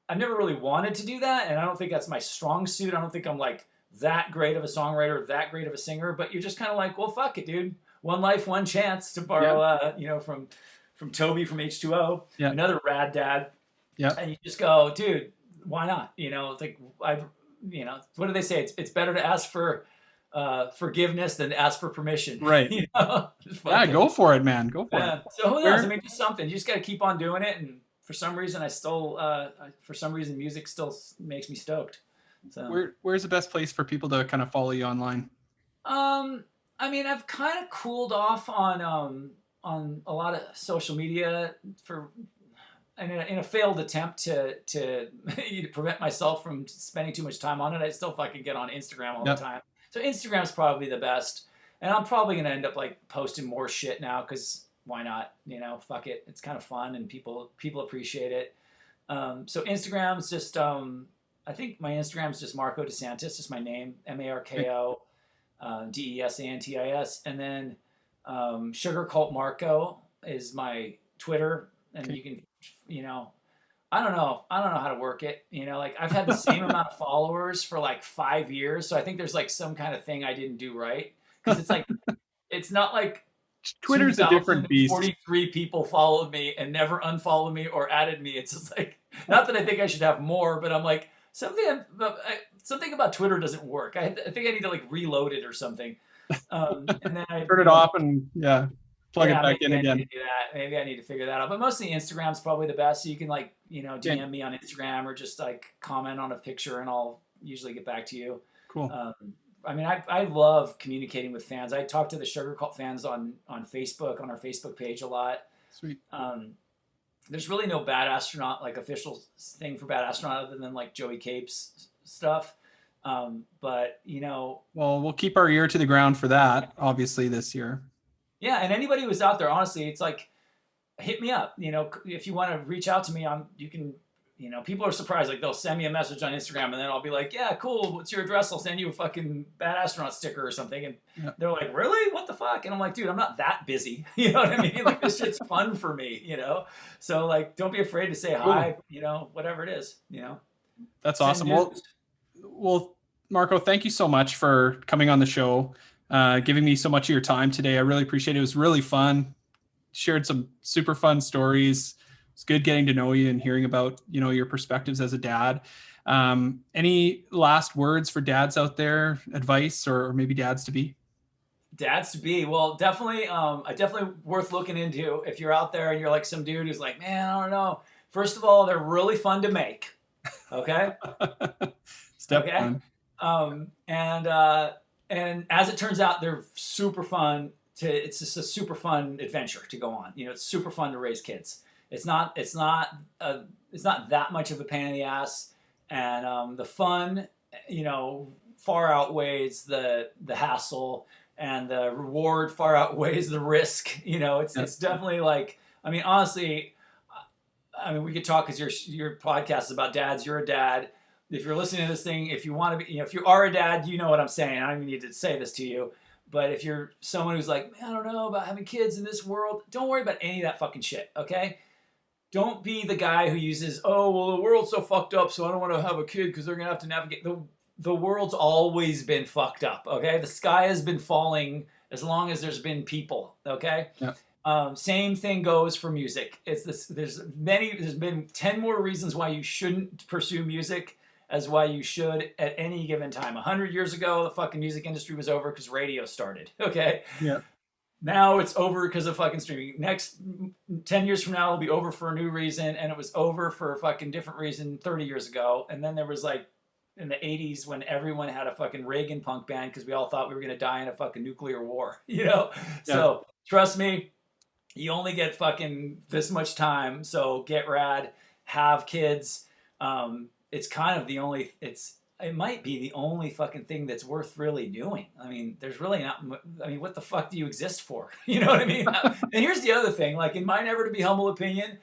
Speaker 3: I've never really wanted to do that and I don't think that's my strong suit I don't think I'm like that great of a songwriter that great of a singer but you're just kind of like well fuck it dude. One life one chance to borrow uh you know from from Toby from H2O
Speaker 4: Yeah.
Speaker 3: another rad dad.
Speaker 4: Yeah.
Speaker 3: and you just go dude why not? You know it's like I've, you know what do they say? It's, it's better to ask for uh forgiveness than ask for permission [laughs]
Speaker 4: Right.
Speaker 3: you know
Speaker 4: Yeah, go for it, man. Go for
Speaker 3: yeah.
Speaker 4: it.
Speaker 3: So who knows? I mean, just something. You just got to keep on doing it. And for some reason, I still, uh, for some reason, music still makes me stoked. So,
Speaker 4: Where where's the best place for people to kind of follow you online?
Speaker 3: um, I mean, I've kind of cooled off on, um, on a lot of social media for, in a, in a failed attempt to to [laughs] prevent myself from spending too much time on it. I still fucking get on Instagram all
Speaker 4: Yep.
Speaker 3: the time. So Instagram's probably the best. And I'm probably gonna end up like posting more shit now because why not? You know, fuck it. It's kind of fun and people people appreciate it. Um, so Instagram's just um, I think my Instagram's just Marko DeSantis, just my name, M A R K O uh, D E S A N T I S, and then um, Sugar Cult Marko is my Twitter, and you can, you know, I don't know, I don't know how to work it. You know, like I've had the same amount of followers for like five years, so I think there's like some kind of thing I didn't do right because it's like [laughs] it's not like
Speaker 4: Twitter's a different beast.
Speaker 3: 43 people followed me and never unfollowed me or added me. It's just like, not that I think I should have more, but I'm like, something, something about Twitter doesn't work. I, I think I need to like reload it or something. Um, and then I
Speaker 4: Turn it off and yeah, plug
Speaker 3: yeah,
Speaker 4: it back in
Speaker 3: I
Speaker 4: again.
Speaker 3: need to do that. Maybe I need to figure that out. But mostly Instagram's probably the best. So you can like, you know, DM
Speaker 4: Yeah.
Speaker 3: me on Instagram or just like comment on a picture and I'll usually get back to you.
Speaker 4: Cool.
Speaker 3: Um, I mean, I, I love communicating with fans. I talk to the Sugarcult fans on, on Facebook, on our Facebook page a lot.
Speaker 4: Sweet.
Speaker 3: Um, there's really no bad astronaut, like official thing for bad astronaut other than like Joey Cape's stuff. Um, but you know,
Speaker 4: Well, we'll keep our ear to the ground for that, obviously, this year.
Speaker 3: Yeah. And anybody who's out there, honestly, it's like, hit me up. You know, if you want to reach out to me, I'm, you can, you know, people are surprised. Like they'll send me a message on Instagram and then I'll be like, yeah, cool. What's your address? I'll send you a fucking bad astronaut sticker or something. And
Speaker 4: Yeah.
Speaker 3: they're like, really? What the fuck? And I'm like, dude, I'm not that busy. [laughs] You know what I mean? Like this shit's [laughs] fun for me, you know? So like, don't be afraid to say hi, you know, whatever it is, you know?
Speaker 4: That's awesome. Well, well, Marko, thank you so much for coming on the show, uh, giving me so much of your time today. I really appreciate it. It was really fun. Shared some super fun stories. It's good getting to know you and hearing about you know your perspectives as a dad. Um, any last words for dads out there? Advice or, or maybe dads to be?
Speaker 3: Dads to be well, definitely. Um, definitely worth looking into if you're out there and you're like some dude who's like, man, I don't know. First of all, they're really fun to make. Okay. [laughs]
Speaker 4: Step
Speaker 3: Okay.
Speaker 4: one.
Speaker 3: um, and uh, and as it turns out, they're super fun. To it's just a super fun adventure to go on. You know, it's super fun to raise kids. It's not it's not uh it's not that much of a pain in the ass, and um, the fun, you know, far outweighs the the hassle, and the reward far outweighs the risk. [laughs] You know, it's it's definitely like I mean, honestly. I mean, we could talk because your your podcast is about dads. You're a dad if you're listening to this thing, if you want to be, you know, if you are a dad, you know what I'm saying. I don't even need to say this to you. But if you're someone who's like, man, I don't know about having kids in this world, don't worry about any of that fucking shit, okay? Don't be the guy who uses, oh, well, the world's so fucked up, so I don't want to have a kid because they're going to have to navigate. The, the world's always been fucked up, okay? The sky has been falling as long as there's been people. Okay.
Speaker 4: Yeah.
Speaker 3: Um, same thing goes for music. It's this. There's many. There's been ten more reasons why you shouldn't pursue music as why you should at any given time. A hundred years ago, the fucking music industry was over because radio started. [laughs] Okay.
Speaker 4: Yeah.
Speaker 3: Now it's over because of fucking streaming. Next, ten years from now, it'll be over for a new reason, and it was over for a fucking different reason thirty years ago. And then there was like in the 80s when everyone had a fucking Reagan punk band because we all thought we were going to die in a fucking nuclear war, [laughs] you know?
Speaker 4: Yeah.
Speaker 3: So trust me, you only get fucking this much time. So get rad, have kids. Um, it's kind of the only, it's, it might be the only fucking thing that's worth really doing. I mean, there's really not, I mean, what the fuck do you exist for? [laughs] You know what I mean? [laughs] and here's the other thing like, in my never to be humble opinion,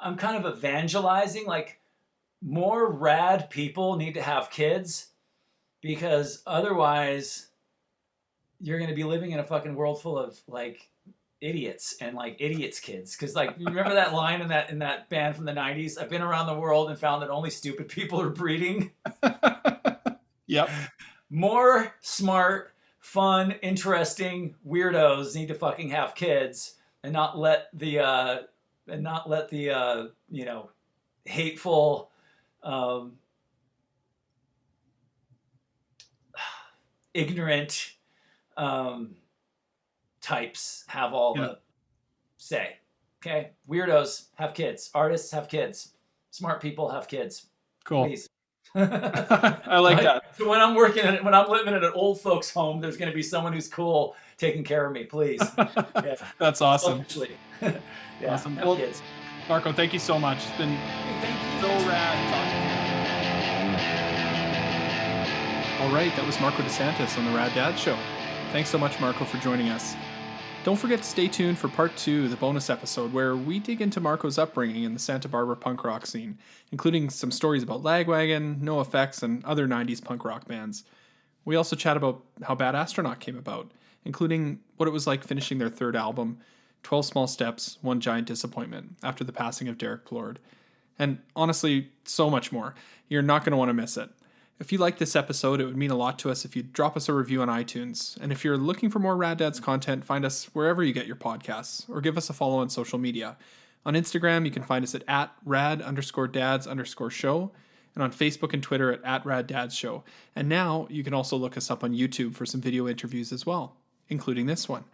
Speaker 3: I'm kind of evangelizing. Like, more rad people need to have kids because otherwise you're going to be living in a fucking world full of like idiots and like idiots kids. Because like you remember [laughs] that line in that in that band from the 90s i've been around the world and found that only stupid people are breeding. [laughs]
Speaker 4: Yep.
Speaker 3: more smart fun interesting weirdos need to fucking have kids and not let the uh and not let the uh you know hateful um [sighs] ignorant um types have all
Speaker 4: Yeah.
Speaker 3: the say okay weirdos have kids artists have kids smart people have kids
Speaker 4: Cool.
Speaker 3: please [laughs]
Speaker 4: I like that. [laughs]
Speaker 3: so when I'm working at when I'm living at an old folks home, there's going to be someone who's cool taking care of me, please. [laughs] Yeah.
Speaker 4: That's awesome.
Speaker 3: Selfishly. yeah.
Speaker 4: Awesome.
Speaker 3: Have
Speaker 4: Well-
Speaker 3: kids.
Speaker 4: Marko, thank you so much. It's been so rad talking to you.
Speaker 2: All right, that was Marko DeSantis on the Rad Dad Show. Thanks so much, Marko, for joining us. Don't forget to stay tuned for part two, the bonus episode, where we dig into Marko's upbringing in the Santa Barbara punk rock scene, including some stories about Lagwagon, NOFX, and other 90s punk rock bands. We also chat about how Bad Astronaut came about, including what it was like finishing their third album, 12 Small Steps, One Giant Disappointment, after the passing of Derrick Plourde. And honestly, so much more. You're not going to want to miss it. If you like this episode, it would mean a lot to us if you'd drop us a review on iTunes. And if you're looking for more Rad Dads content, find us wherever you get your podcasts, or give us a follow on social media. On Instagram, you can find us at, at rad underscore dads underscore show, and on Facebook and Twitter at, at rad dads show. And now you can also look us up on YouTube for some video interviews as well, including this one.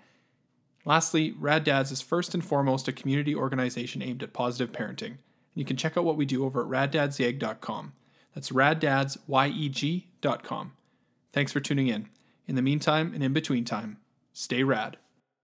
Speaker 2: Lastly, Rad Dads is first and foremost a community organization aimed at positive parenting. And you can check out what we do over at raddadsYeg.com. That's raddadsYeg.com. Thanks for tuning in. In the meantime and in between time, stay rad.